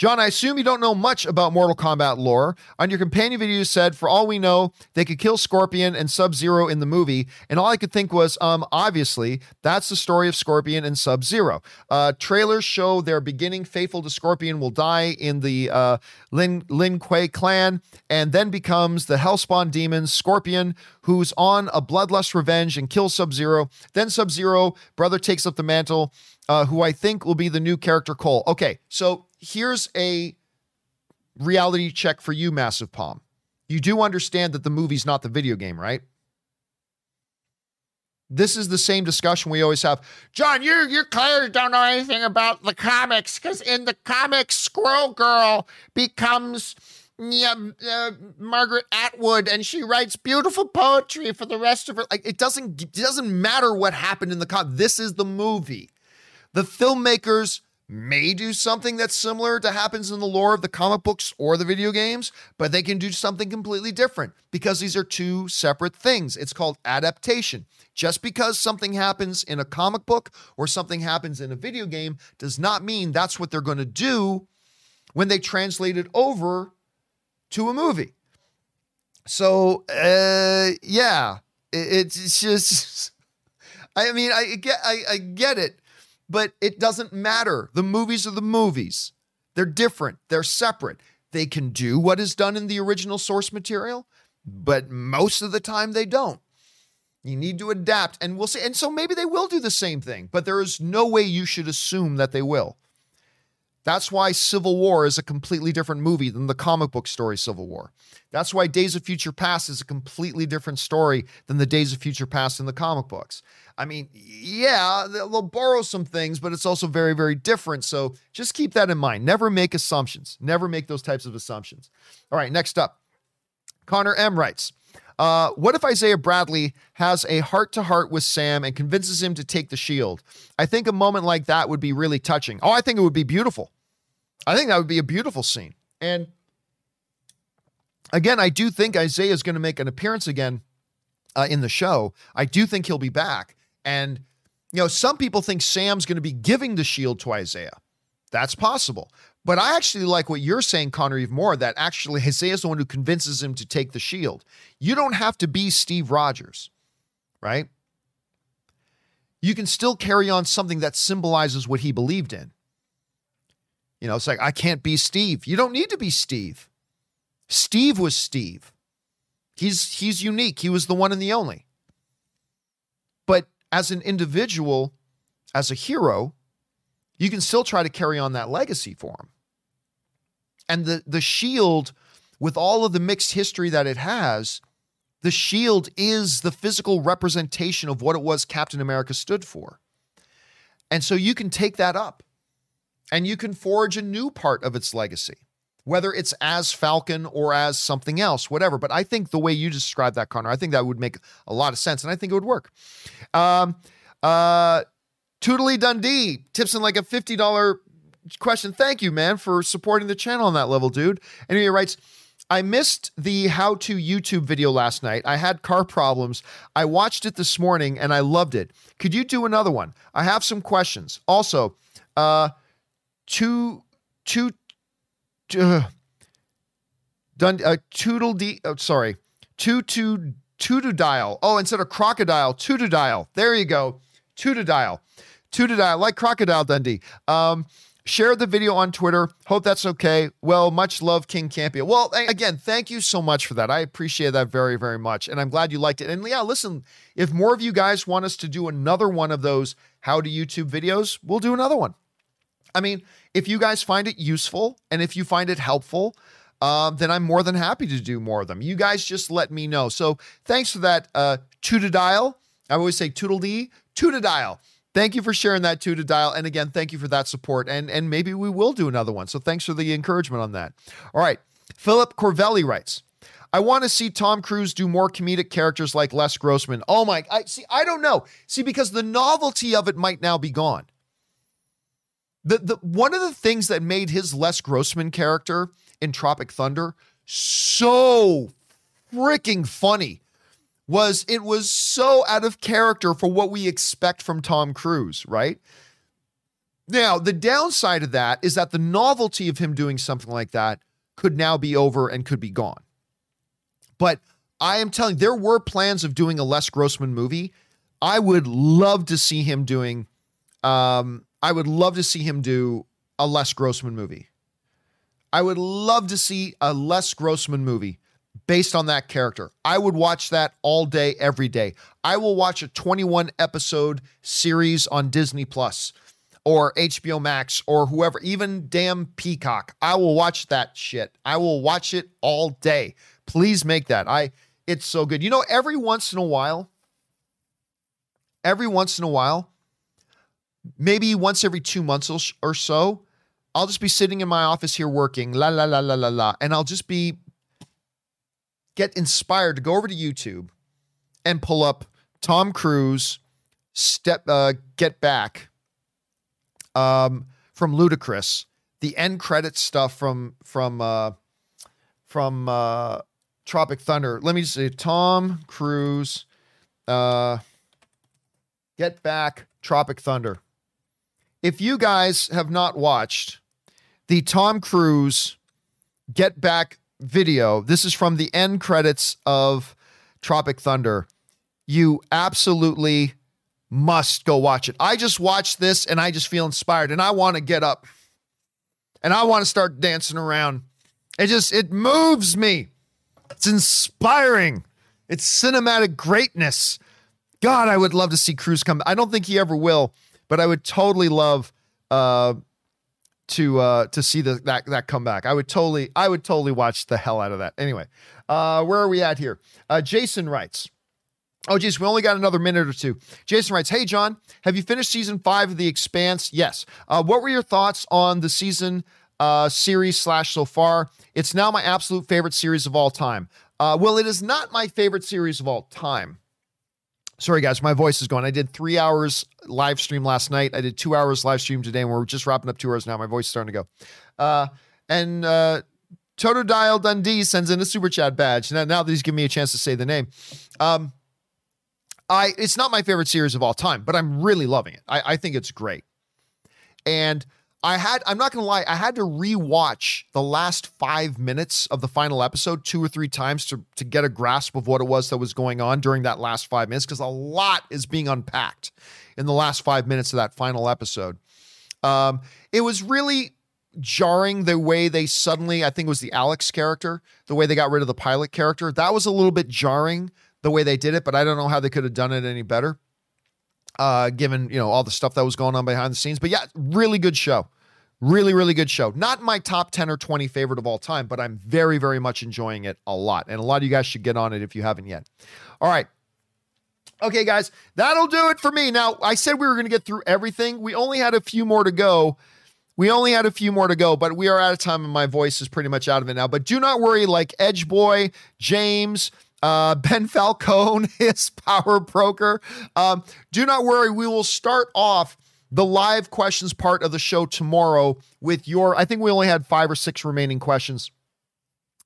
John, I assume you don't know much about Mortal Kombat lore. On your companion video, you said, for all we know, they could kill Scorpion and Sub Zero in the movie. And all I could think was, um, obviously, that's the story of Scorpion and Sub Zero. Uh, trailers show their beginning faithful to Scorpion will die in the uh, Lin, Lin Kuei clan and then becomes the Hellspawn demon Scorpion, who's on a bloodlust revenge and kills Sub Zero. Then Sub Zero, brother takes up the mantle, uh, who I think will be the new character Cole. Okay, so here's a reality check for you, Massive Palm. You do understand that the movie's not the video game, right? This is the same discussion we always have. John, you you clearly don't know anything about the comics because in the comics, Squirrel Girl becomes yeah, uh, Margaret Atwood, and she writes beautiful poetry for the rest of her. Like it doesn't it doesn't matter what happened in the comic. This is the movie. The filmmakers may do something that's similar to happens in the lore of the comic books or the video games, but they can do something completely different because these are two separate things. It's called adaptation. Just because something happens in a comic book or something happens in a video game does not mean that's what they're going to do when they translate it over to a movie. So, uh, yeah, it's just. I mean, I get, I, I get it but it doesn't matter. The movies are the movies. They're different, they're separate. They can do what is done in the original source material, but most of the time they don't. You need to adapt, and we'll see. And so maybe they will do the same thing, but there is no way you should assume that they will. That's why Civil War is a completely different movie than the comic book story Civil War. That's why Days of Future Past is a completely different story than the Days of Future Past in the comic books. I mean, yeah, they'll borrow some things, but it's also very, very different. So just keep that in mind. Never make assumptions. Never make those types of assumptions. All right, next up. Connor M writes, uh, what if Isaiah Bradley has a heart to heart with Sam and convinces him to take the shield? I think a moment like that would be really touching. Oh, I think it would be beautiful. I think that would be a beautiful scene. And again, I do think Isaiah is going to make an appearance again uh, in the show. I do think he'll be back. And, you know, some people think Sam's going to be giving the shield to Isaiah. That's possible. But I actually like what you're saying, Connor, even more that actually Isaiah's the one who convinces him to take the shield. You don't have to be Steve Rogers, right? You can still carry on something that symbolizes what he believed in. You know, it's like, I can't be Steve. You don't need to be Steve. Steve was Steve. He's he's unique. He was the one and the only. But as an individual, as a hero, you can still try to carry on that legacy for him. And the the shield with all of the mixed history that it has, the shield is the physical representation of what it was Captain America stood for. And so you can take that up and you can forge a new part of its legacy, whether it's as Falcon or as something else, whatever. But I think the way you describe that, Connor, I think that would make a lot of sense and I think it would work. Um, uh, Dundee tips in like a $50 question. Thank you, man, for supporting the channel on that level, dude. And he writes, I missed the how to YouTube video last night. I had car problems. I watched it this morning and I loved it. Could you do another one? I have some questions. Also, uh, two, two, uh, done, uh, toodle d, oh, sorry, two, two, two to dial. Oh, instead of crocodile, two to dial. There you go. Two to dial. Two to dial, like Crocodile Dundee. Um, Share the video on Twitter. Hope that's okay. Well, much love, King Campea. Well, again, thank you so much for that. I appreciate that very, very much. And I'm glad you liked it. And yeah, listen, if more of you guys want us to do another one of those how to YouTube videos, we'll do another one. I mean, if you guys find it useful and if you find it helpful, uh, then I'm more than happy to do more of them. You guys just let me know. So thanks for that, uh, to dial. I always say toodle dee, to dial. Thank you for sharing that too to dial. And again, thank you for that support. And and maybe we will do another one. So thanks for the encouragement on that. All right. Philip Corvelli writes, I want to see Tom Cruise do more comedic characters like Les Grossman. Oh my, I see, I don't know. See, because the novelty of it might now be gone. The the one of the things that made his Les Grossman character in Tropic Thunder so freaking funny was it was so out of character for what we expect from Tom Cruise, right? Now, the downside of that is that the novelty of him doing something like that could now be over and could be gone. But I am telling there were plans of doing a Les Grossman movie. I would love to see him doing um I would love to see him do a Les Grossman movie. I would love to see a Les Grossman movie based on that character. I would watch that all day, every day. I will watch a 21 episode series on Disney Plus or HBO Max or whoever, even damn Peacock. I will watch that shit. I will watch it all day. Please make that. I it's so good. You know, every once in a while, every once in a while, maybe once every 2 months or so, I'll just be sitting in my office here working, la la la la la la, and I'll just be get inspired to go over to YouTube and pull up Tom Cruise step uh, get back um, from Ludacris, the end credit stuff from from uh, from uh, Tropic Thunder. Let me see, Tom Cruise uh, get back Tropic Thunder. If you guys have not watched the Tom Cruise Get Back video. This is from the end credits of Tropic Thunder. You absolutely must go watch it. I just watched this and I just feel inspired and I want to get up and I want to start dancing around. It just it moves me. It's inspiring. It's cinematic greatness. God, I would love to see Cruise come. I don't think he ever will, but I would totally love uh to uh to see the that that comeback. I would totally I would totally watch the hell out of that. Anyway, uh where are we at here? Uh Jason writes. Oh, geez, we only got another minute or two. Jason writes, Hey, John, have you finished season five of The Expanse? Yes. Uh, what were your thoughts on the season uh, series slash so far? It's now my absolute favorite series of all time. Well, it is not my favorite series of all time. Sorry, guys, my voice is going. I did three hours live stream last night. I did two hours live stream today, and we're just wrapping up two hours now. My voice is starting to go. Uh, and uh, Toto Dial Dundee sends in a super chat badge. Now, now that he's giving me a chance to say the name. Um, I it's not my favorite series of all time, but I'm really loving it. I, I think it's great. And I had, I'm not to lie, I had to rewatch the last five minutes of the final episode two or three times to, to get a grasp of what it was that was going on during that last five minutes because a lot is being unpacked in the last five minutes of that final episode. Um, it was really jarring the way they suddenly, I think it was the Alex character, the way they got rid of the pilot character. That was a little bit jarring the way they did it, but I don't know how they could have done it any better uh, given you know all the stuff that was going on behind the scenes. But yeah, really good show, Really, really good show. Not my top 10 or 20 favorite of all time, but I'm very, very much enjoying it a lot. And a lot of you guys should get on it if you haven't yet. All right. Okay, guys, that'll do it for me. Now, I said we were going to get through everything. We only had a few more to go. We only had a few more to go, but we are out of time and my voice is pretty much out of it now. But do not worry, like Edge Boy, James, uh, Ben Falcone, his power broker. Um, do not worry, we will start off the live questions part of the show tomorrow with your. I think we only had five or six remaining questions.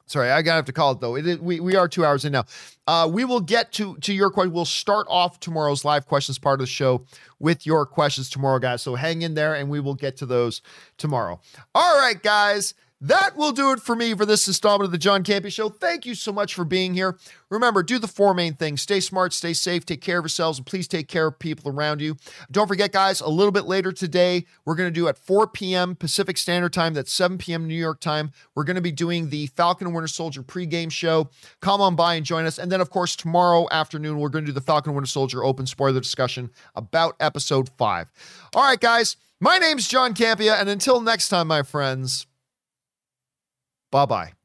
Sorry, I gotta have to call it though. We we are two hours in now. Uh, we will get to to your question. We'll start off tomorrow's live questions part of the show with your questions tomorrow, guys. So hang in there, and we will get to those tomorrow. All right, guys. That will do it for me for this installment of the John Campea Show. Thank you so much for being here. Remember, do the four main things stay smart, stay safe, take care of yourselves, and please take care of people around you. Don't forget, guys, a little bit later today, we're going to do at 4 p.m. Pacific Standard Time, that's 7 p.m. New York time. We're going to be doing the Falcon Winter Soldier pregame show. Come on by and join us. And then, of course, tomorrow afternoon, we're going to do the Falcon Winter Soldier open spoiler discussion about episode five. All right, guys, my name's John Campea, and until next time, my friends. Bye bye.